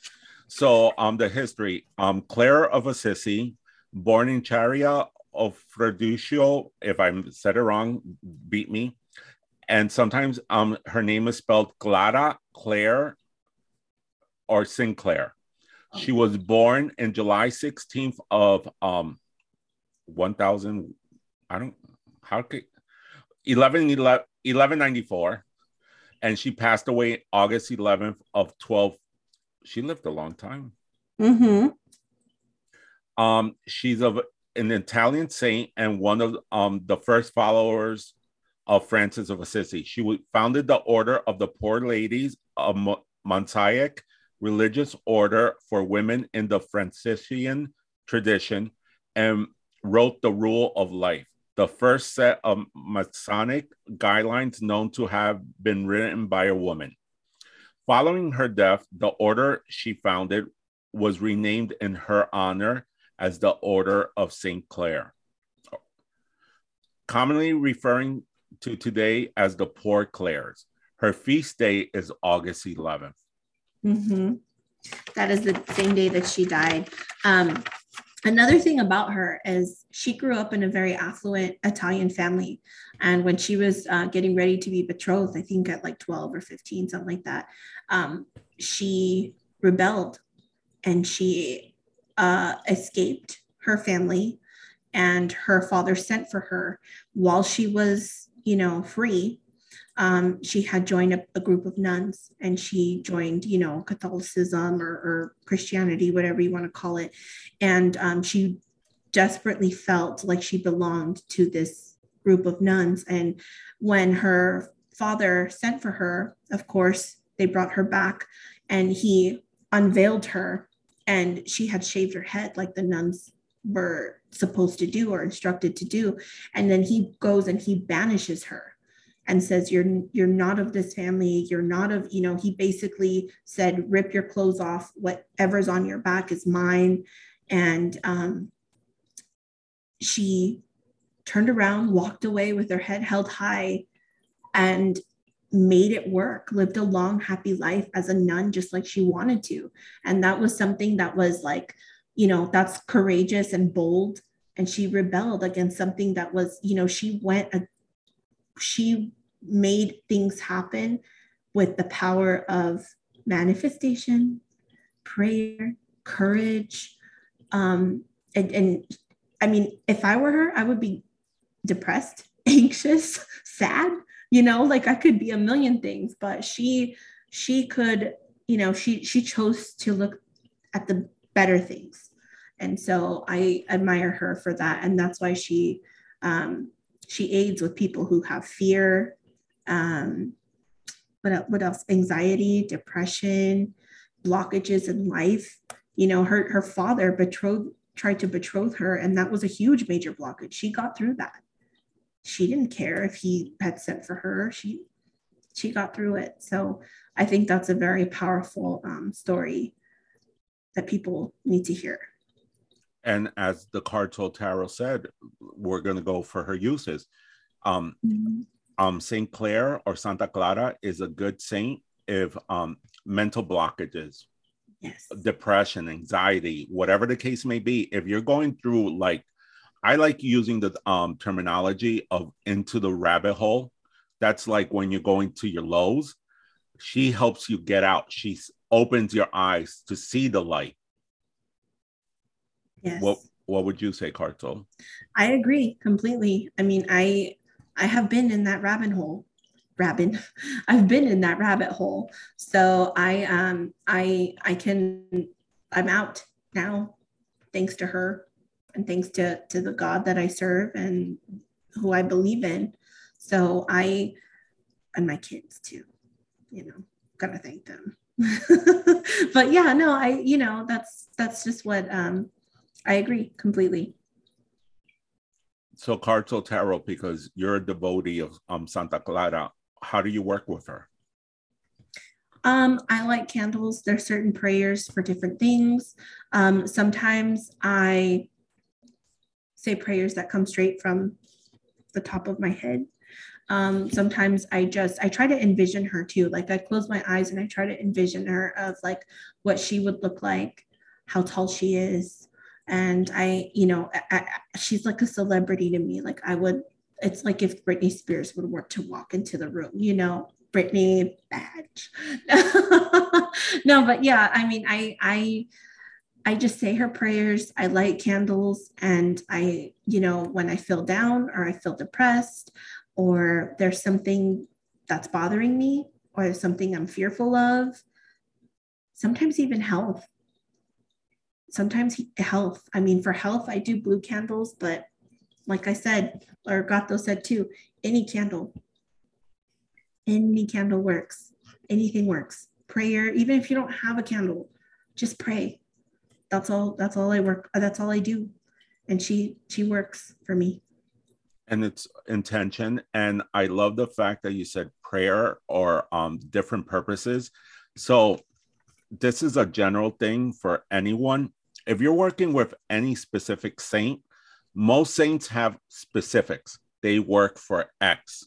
So um the history, um Claire of Assisi, born in Chiara of Freducio, if I said it wrong, beat me. And sometimes um her name is spelled Clara, Claire, or Sinclair. She was born in July 16th of um 1000 I don't how could 11, 11 1194 and she passed away August 11th of 12 she lived a long time Mm-hmm. um she's of an Italian saint and one of um the first followers of Francis of Assisi she founded the order of the poor ladies of Mo- religious order for women in the Franciscan tradition and wrote the rule of life the first set of monastic guidelines known to have been written by a woman. Following her death, the order she founded was renamed in her honor as the Order of St. Clare, commonly referring to today as the Poor Clares. Her feast day is August 11th. Mm-hmm. That is the same day that she died. Um, another thing about her is she grew up in a very affluent Italian family. And when she was uh, getting ready to be betrothed, I think at like 12 or 15, something like that, um, she rebelled and she uh, escaped her family. And her father sent for her while she was, you know, free um, she had joined a, a group of nuns and she joined, you know, Catholicism or, or Christianity, whatever you want to call it. And um, she desperately felt like she belonged to this group of nuns. And when her father sent for her, of course, they brought her back and he unveiled her and she had shaved her head like the nuns were supposed to do or instructed to do. And then he goes and he banishes her and says you're you're not of this family. You're not of you know he basically said rip your clothes off. Whatever's on your back is mine. And um, she turned around walked away with her head held high and made it work lived a long happy life as a nun just like she wanted to. And that was something that was like you know that's courageous and bold. And she rebelled against something that was you know she went a, she made things happen with the power of manifestation prayer courage. Um and, and i mean if i were her i would be depressed anxious sad you know like i could be a million things but she she could you know she she chose to look at the better things. And so i admire her for that. And that's why she um she aids with people who have fear um what, what else? Anxiety depression blockages in life. You know her her father betrothed tried to betroth her and that was a huge major blockage. She got through that. She didn't care if he had sent for her. She she got through it. So I think that's a very powerful um, story that people need to hear. And as the card told Tarot said, we're going to go for her uses. Um, mm-hmm. um, Saint Clare or Santa Clara is a good saint if um, mental blockages, yes. depression, anxiety, whatever the case may be. If you're going through like I like using the um, terminology of into the rabbit hole. That's like when you're going to your lows. She helps you get out. She opens your eyes to see the light. Yes. What What would you say, Carto? I agree completely. I mean, I I have been in that rabbit hole. Rabbit. I've been in that rabbit hole. So I um I I can I'm out now, thanks to her and thanks to to the God that I serve and who I believe in. So I and my kids too, you know, gotta thank them. but yeah, no, I you know that's that's just what um I agree completely. So Carto Tarot, because you're a devotee of um Santa Clara, how do you work with her? Um, I like candles. There's certain prayers for different things. Um, sometimes I say prayers that come straight from the top of my head. Um, sometimes I just I try to envision her too. Like I close my eyes and I try to envision her of like what she would look like, how tall she is, and I, you know, I, I, she's like a celebrity to me. Like I would, it's like if Britney Spears would work to walk into the room, you know, Britney badge. no, but yeah, I mean, I I I just say her prayers. I light candles. And I, you know, when I feel down or I feel depressed or there's something that's bothering me or something I'm fearful of, sometimes even health. Sometimes health. I mean, for health, I do blue candles, but like I said, or Gato said too, any candle, any candle works. Anything works. Prayer, even if you don't have a candle, just pray that's all that's all i work that's all i do and she she works for me and it's intention. And i love the fact that you said prayer or um different purposes. So this is a general thing for anyone. If you're working with any specific saint most saints have specifics. They work for x.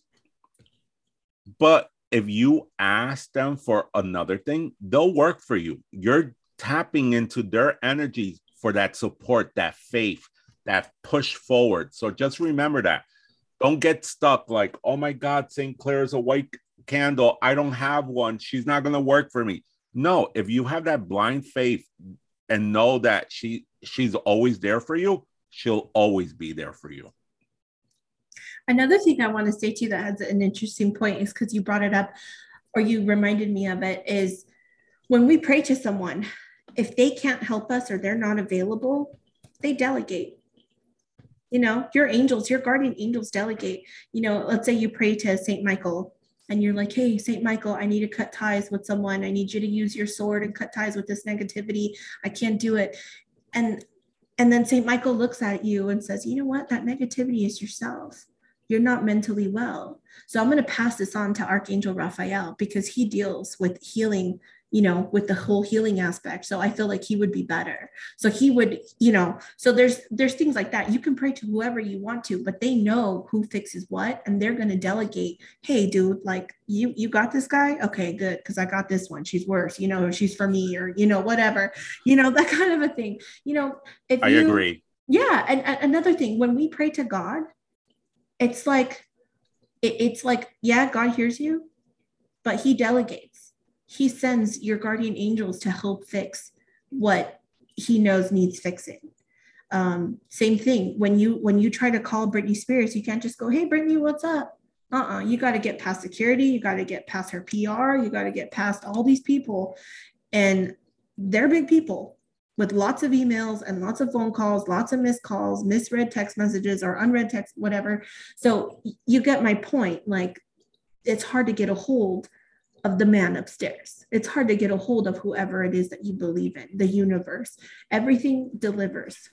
But if you ask them for another thing they'll work for you. You're tapping into their energy for that support, that faith, that push forward. So just remember that. Don't get stuck like, oh my God, St. Clare is a white candle. I don't have one. She's not going to work for me. No, if you have that blind faith and know that she she's always there for you, she'll always be there for you. Another thing I want to say to you that has an interesting point is because you brought it up or you reminded me of it is when we pray to someone, if they can't help us or they're not available, they delegate. You know, your angels, your guardian angels delegate. You know, let's say you pray to Saint Michael and you're like, hey, St. Michael, I need to cut ties with someone. I need you to use your sword and cut ties with this negativity. I can't do it. And and then St. Michael looks at you and says, you know what? That negativity is yourself. You're not mentally well. So I'm going to pass this on to Archangel Raphael because he deals with healing you know with the whole healing aspect. So i feel like he would be better. So he would you know so there's there's things like that. You can pray to whoever you want to but they know who fixes what and they're going to delegate hey dude like you you got this guy? Okay good because i got this one. She's worse you know she's for me or you know whatever you know that kind of a thing. You know if i you, agree. Yeah and, and another thing when we pray to god it's like it, it's like yeah god hears you but he delegates he sends your guardian angels to help fix what he knows needs fixing. Um, same thing when you when you try to call Britney Spears, you can't just go, "Hey, Britney, what's up?" Uh-uh. You got to get past security. You got to get past her PR. You got to get past all these people, and they're big people with lots of emails and lots of phone calls, lots of missed calls, misread text messages or unread text, whatever. So you get my point. Like it's hard to get a hold of the man upstairs. It's hard to get a hold of whoever it is that you believe in, the universe. Everything delivers.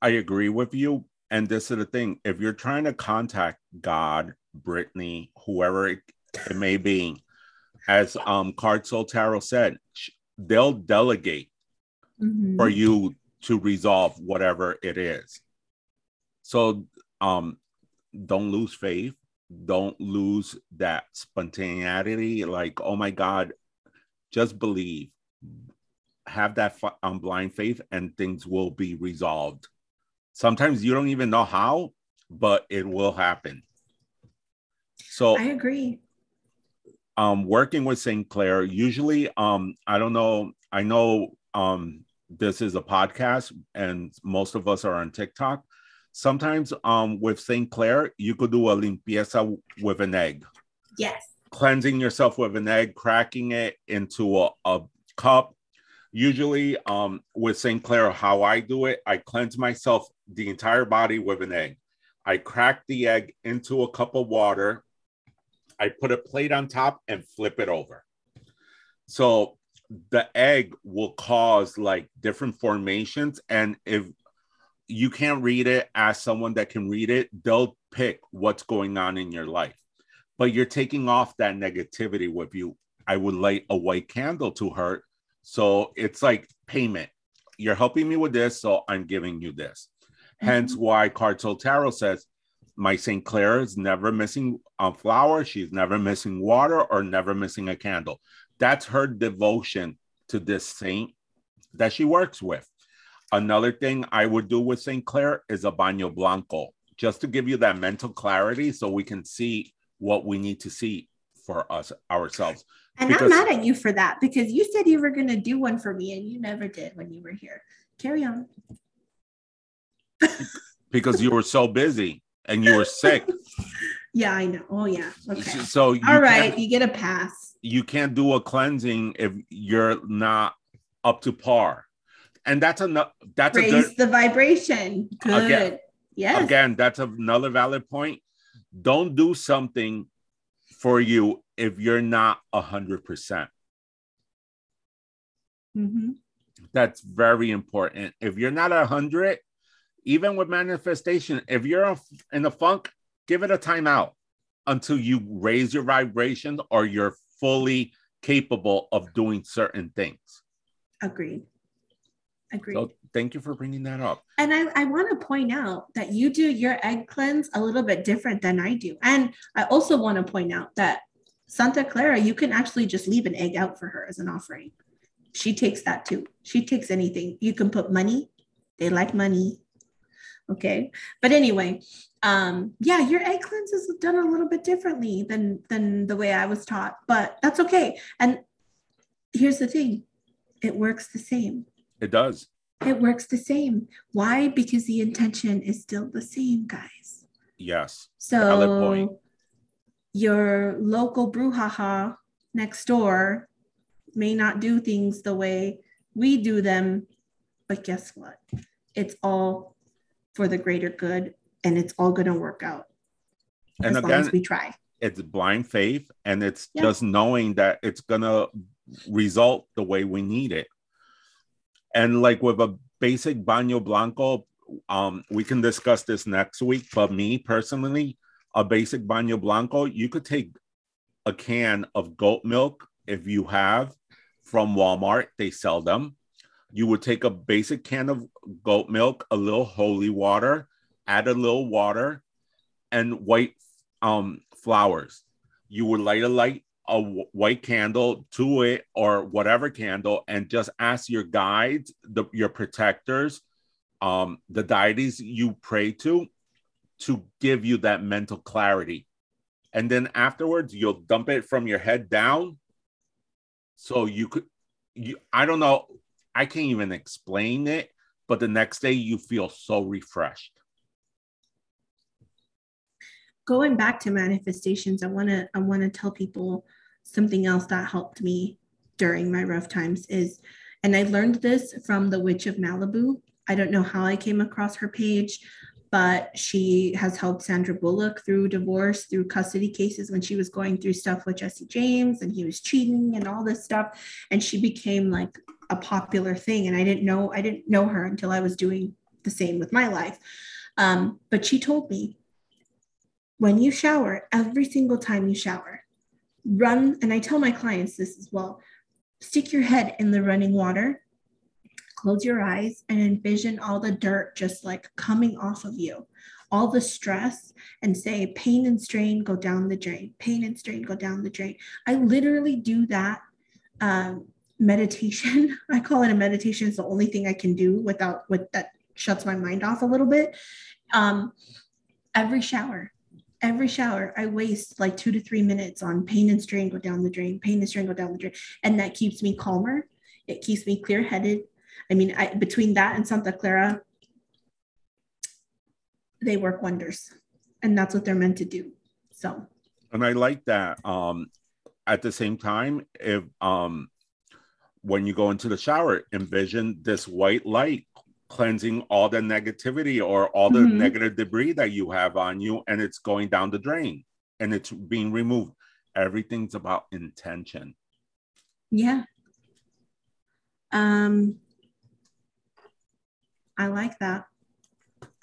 I agree with you. And this is the thing if you're trying to contact God, Britney, whoever it, it may be, as um, Card Soul Tarot said, they'll delegate mm-hmm. for you to resolve whatever it is. So um, don't lose faith don't lose that spontaneity like oh my god just believe have that um, blind faith and things will be resolved. Sometimes you don't even know how but it will happen. So i agree. um working with st clare usually um i don't know i know um this is a podcast and most of us are on tiktok sometimes um with St. Clare, you could do a limpieza with an egg. Yes. Cleansing yourself with an egg, cracking it into a, a cup. Usually, um, with St. Clare, how I do it, I cleanse myself the entire body with an egg. I crack the egg into a cup of water. I put a plate on top and flip it over. So the egg will cause like different formations. And if you can't read it as someone that can read it, they'll pick what's going on in your life. But you're taking off that negativity with you. I would light a white candle to her. So it's like payment. You're helping me with this, so I'm giving you this. Mm-hmm. Hence why Card Soul Tarot says, my St. Clare is never missing a flower. She's never missing water or never missing a candle. That's her devotion to this saint that she works with. Another thing I would do with St. Clare is a baño blanco, just to give you that mental clarity so we can see what we need to see for us ourselves. And because, I'm mad at you for that because you said you were going to do one for me and you never did when you were here. Carry on. because you were so busy and you were sick. yeah, I know. Oh, yeah. Okay. So, all right, you get a pass. You can't do a cleansing if you're not up to par and that's another that's raise a good, the vibration. Good. Again, yes. Again, that's another valid point. Don't do something for you if you're not a hundred percent. Mm-hmm. That's very important. If you're not a hundred, even with manifestation, if you're in a funk, give it a timeout until you raise your vibration or you're fully capable of doing certain things. Agreed. Agreed. So thank you for bringing that up. And I, I want to point out that you do your egg cleanse a little bit different than I do. And I also want to point out that Santa Clara, you can actually just leave an egg out for her as an offering. She takes that too. She takes anything. You can put money. They like money. Okay. But anyway, um, yeah, your egg cleanse is done a little bit differently than than the way I was taught, but that's okay. And here's the thing, it works the same it does. It works the same. Why? Because the intention is still the same, guys. Yes. So your local brouhaha next door may not do things the way we do them, but guess what? It's all for the greater good and it's all going to work out and as again, long as we try. it's blind faith and it's Yeah. just knowing that it's gonna result the way we need it and like with a basic baño blanco um we can discuss this next week but me personally a basic baño blanco you could take a can of goat milk if you have from walmart they sell them. You would take a basic can of goat milk a little holy water add a little water and white um flowers. You would light a light a white candle to it or whatever candle and just ask your guides the, your protectors um the deities you pray to to give you that mental clarity. And then afterwards you'll dump it from your head down. So you could you i don't know i can't even explain it but the next day you feel so refreshed. Going back to manifestations, I want to I want to tell people something else that helped me during my rough times is and I learned this from the Witch of Malibu. I don't know how I came across her page, but she has helped Sandra Bullock through divorce, through custody cases when she was going through stuff with Jesse James and he was cheating and all this stuff and she became like a popular thing and I didn't know I didn't know her until I was doing the same with my life. Um, but she told me when you shower, every single time you shower, run, and I tell my clients this as well stick your head in the running water, close your eyes, and envision all the dirt just like coming off of you, all the stress, and say, pain and strain go down the drain, pain and strain go down the drain. I literally do that. Um, meditation. I call it a meditation. It's the only thing i can do without with that shuts my mind off a little bit. Um, every shower every shower i waste like two to three minutes on pain and strain go down the drain pain and strain go down the drain. And that keeps me calmer. It keeps me clear headed i mean I, between that and santa clara they work wonders. And that's what they're meant to do. So. And i like that um at the same time if um when you go into the shower envision this white light cleansing all the negativity or all the Mhm. negative debris that you have on you and it's going down the drain and it's being removed. Everything's about intention. Yeah. Um i like that.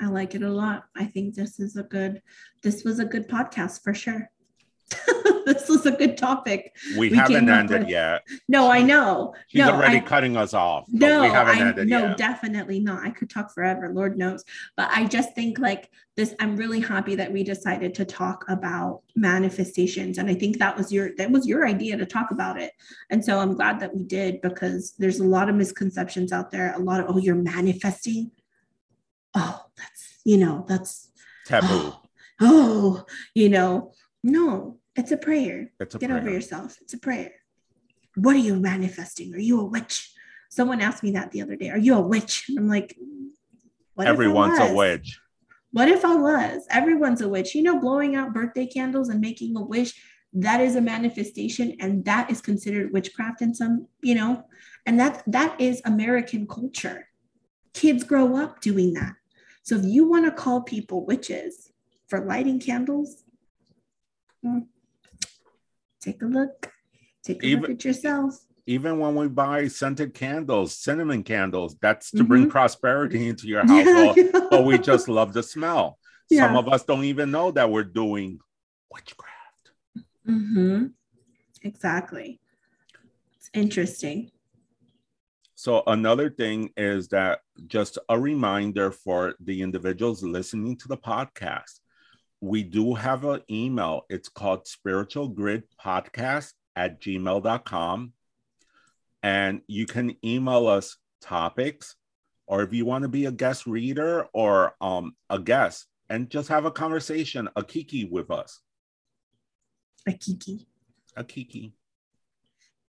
I like it a lot. I think this is a good this was a good podcast for sure this was a good topic. We, We haven't ended with- yet. No i know. she's no already I, cutting us off no we haven't I, ended no yet. definitely not. I could talk forever lord knows. But i just think like this i'm really happy that we decided to talk about manifestations and i think that was your that was your idea to talk about it. And so i'm glad that we did because there's a lot of misconceptions out there a lot of oh you're manifesting? Oh that's you know that's taboo. Oh you know no it's a prayer it's a get prayer. over yourself. It's a prayer. What are you manifesting? Are you a witch? Someone asked me that the other day. Are you a witch? And I'm like, what if I everyone's a witch What if I was? Everyone's a witch. You know, blowing out birthday candles and making a wish, that is a manifestation and that is considered witchcraft in some, you know, and that that is American culture. Kids grow up doing that. So if you want to call people witches for lighting candles, hmm, take a look. Take a look at yourself. even when we buy scented candles cinnamon candles that's to bring Mhm. prosperity into your household Yeah. but we just love the smell. Some of us don't even know that we're doing witchcraft. hmm Exactly. It's interesting. So another thing is that just a reminder for the individuals listening to the podcast. We do have an email. It's called spiritual grid podcast at gmail.com. And you can email us topics, or if you want to be a guest reader or um, a guest and just have a conversation, a kiki with us. A kiki. A kiki.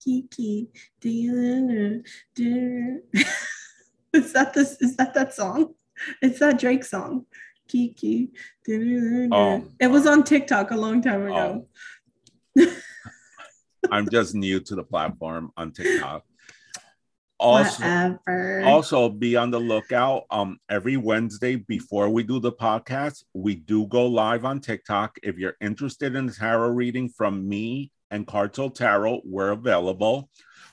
Kiki. Do you know? Do is that this is that that song? It's that Drake song. Kiki. Oh. it was uh, on TikTok a long time ago. Um, I'm just new to the platform on TikTok. Also, Whatever. also be on the lookout. Um, every Wednesday before we do the podcast, we do go live on TikTok. If you're interested in tarot reading from me and Cartel Tarot, we're available.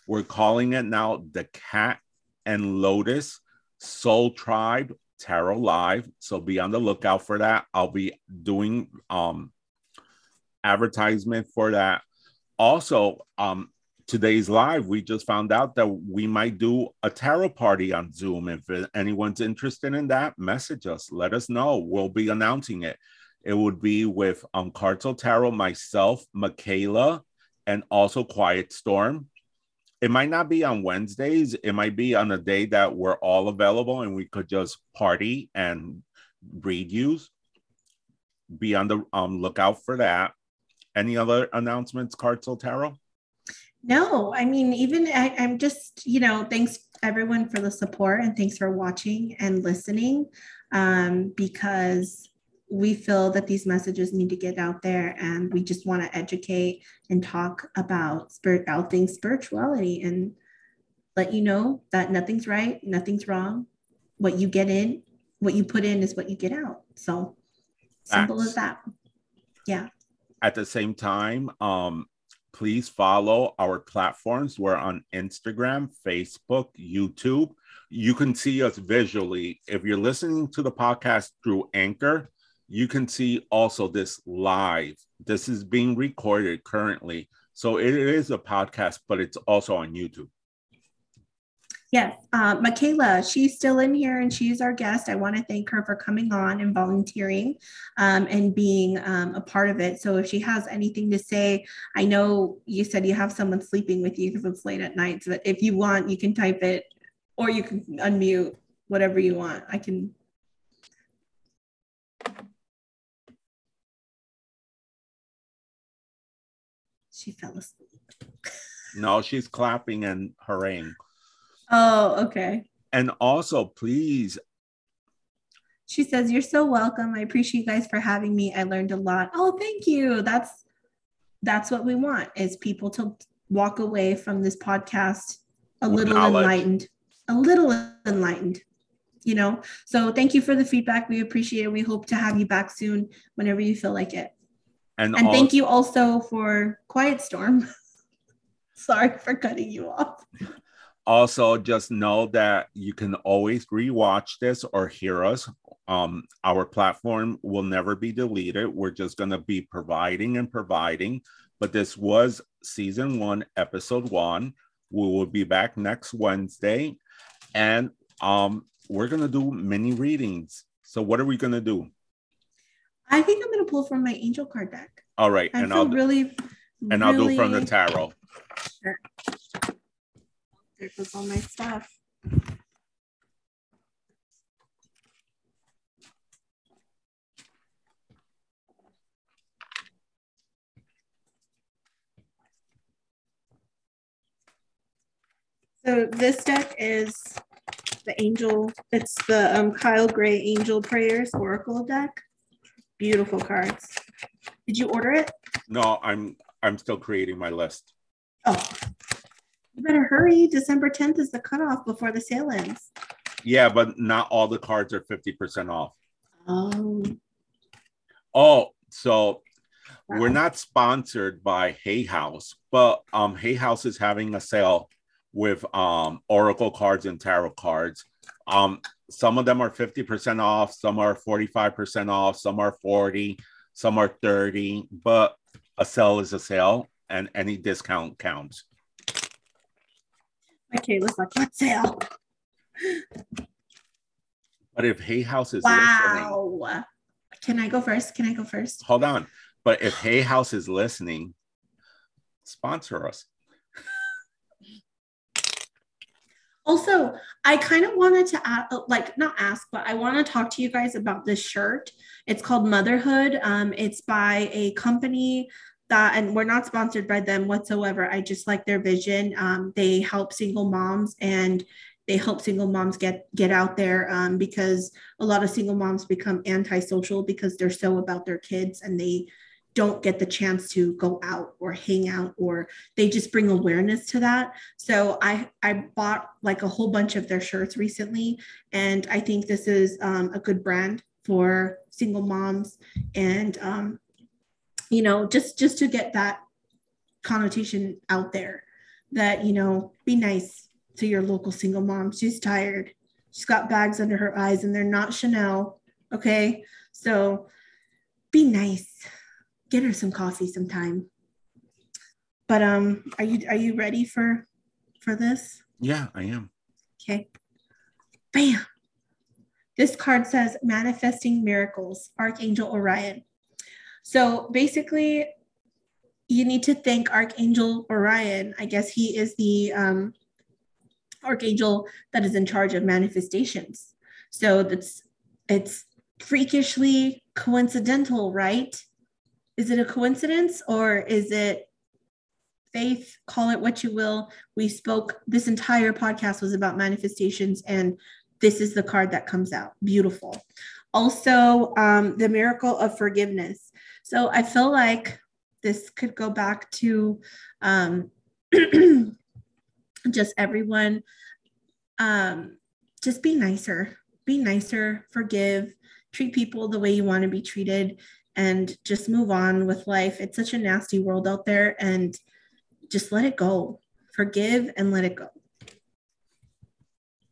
We're calling it now the Cat and Lotus Soul Tribe Tarot Live. So be on the lookout for that. I'll be doing um advertisement for that. Also, um today's live, we just found out that we might do a tarot party on Zoom. If anyone's interested in that, message us. Let us know. We'll be announcing it. It would be with um Cartel Tarot, myself, Michaela, and also Quiet Storm. It might not be on Wednesdays. It might be on a day that we're all available and we could just party and read yous. Be on the um, lookout for that. Any other announcements, Cartel Tarot? No, I mean, even I, I'm just, you know, thanks everyone for the support and thanks for watching and listening um, because we feel that these messages need to get out there and we just want to educate and talk about spirit all things spirituality and let you know that nothing's right nothing's wrong. What you get in what you put in is what you get out. So simple as that. Yeah. At the same time um please follow our platforms. We're on instagram facebook youtube. You can see us visually. If you're listening to the podcast through anchor you can see also this live. This is being recorded currently. So it is a podcast, but it's also on YouTube. Yes, uh, Michaela, she's still in here and she's our guest. I want to thank her for coming on and volunteering um, and being um, a part of it. So if she has anything to say, I know you said you have someone sleeping with you because it's late at night. But if you want, you can type it or you can unmute whatever you want. I can she fell asleep. no, she's clapping and hurraying. Oh, okay. And also, please. She says, You're so welcome. I appreciate you guys for having me. I learned a lot. Oh, thank you. That's that's what we want is people to walk away from this podcast a With little knowledge. enlightened, a little enlightened, you know. So thank you for the feedback. We appreciate it. We hope to have you back soon whenever you feel like it. And, and all- thank you also for Quiet Storm. Sorry for cutting you off. Also, just know that you can always rewatch this or hear us. Um, our platform will never be deleted. We're just going to be providing and providing. But this was season one, episode one. We will be back next Wednesday, and um, we're going to do mini readings. So, what are we going to do? I think I'm gonna pull from my angel card deck. All right, I and I'll really, and really... I'll do from the tarot. Sure. There goes all my stuff. So this deck is the angel. It's the um, Kyle Gray Angel Prayers Oracle deck. Beautiful cards. Did you order it? No, I'm I'm still creating my list. Oh, you better hurry. December 10th is the cutoff before the sale ends. Yeah, but not all the cards are 50% off. Oh. Oh, so wow. we're not sponsored by Hay House, but um Hay House is having a sale with um Oracle cards and tarot cards. Um some of them are 50% off, some are 45% off, some are 40, some are 30, but a sale is a sale and any discount counts. Okay, let's like, what sale? But if Hay House is wow. listening, can I go first? Can I go first? Hold on. But if Hay House is listening, sponsor us. Also, I kind of wanted to ask, like, not ask, but I want to talk to you guys about this shirt. It's called Motherhood. Um, it's by a company that, and we're not sponsored by them whatsoever. I just like their vision. Um, they help single moms and they help single moms get get out there um, because a lot of single moms become antisocial because they're so about their kids and they don't get the chance to go out or hang out or they just bring awareness to that. So i i bought like a whole bunch of their shirts recently and i think this is um, a good brand for single moms and um, you know just just to get that connotation out there that you know be nice to your local single mom. She's tired. She's got bags under her eyes and they're not chanel okay? So be nice get her some coffee sometime but um are you are you ready for for this yeah i am okay bam this card says manifesting miracles archangel orion so basically you need to thank Archangel Orion. I guess he is the um, archangel that is in charge of manifestations. So that's it's freakishly coincidental, right? Is it a coincidence or is it faith? Call it what you will. We spoke, this entire podcast was about manifestations, and this is the card that comes out. Beautiful. Also, um, the miracle of forgiveness. So I feel like this could go back to um, just everyone um, just be nicer be nicer forgive treat people the way you want to be treated and just move on with life it's such a nasty world out there and just let it go forgive and let it go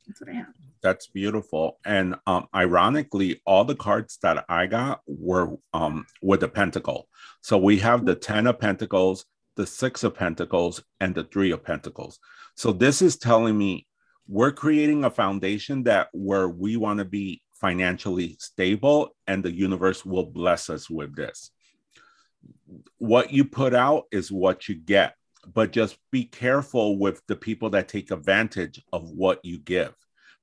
that's what i have that's beautiful. And um, ironically, all the cards that I got were um, with the pentacle. So we have the 10 of pentacles, the six of pentacles, and the three of pentacles. So this is telling me we're creating a foundation that where we want to be financially stable and the universe will bless us with this. What you put out is what you get, but just be careful with the people that take advantage of what you give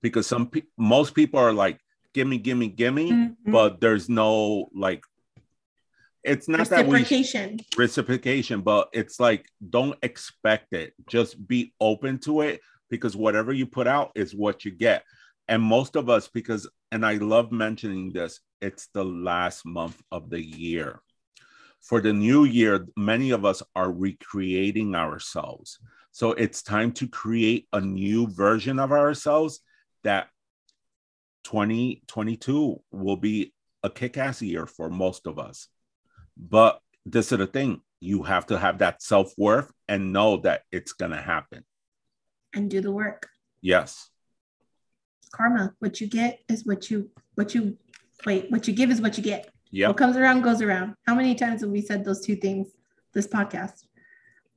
because some pe- most people are like gimme gimme gimme mm-hmm. but there's no like it's not reciprocation. that we reciprocation but it's like don't expect it just be open to it because whatever you put out is what you get and most of us because and i love mentioning this it's the last month of the year for the new year many of us are recreating ourselves so it's time to create a new version of ourselves that 2022 will be a kick-ass year for most of us. But this is the thing, you have to have that self-worth and know that it's gonna happen. And do the work. Yes. Karma. What you get is what you what you wait, what you give is what you get. Yeah. What comes around goes around. How many times have we said those two things this podcast?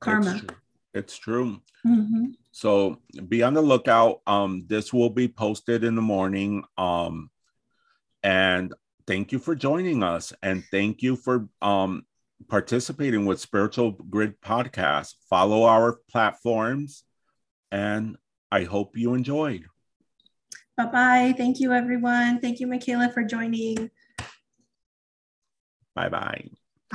Karma. It's true. It's true. Mm-hmm. So be on the lookout. Um, this will be posted in the morning. Um, and thank you for joining us, and thank you for um participating with Spiritual Grid Podcast. Follow our platforms, and I hope you enjoyed. Bye bye. Thank you, everyone. Thank you, Michaela, for joining. Bye bye.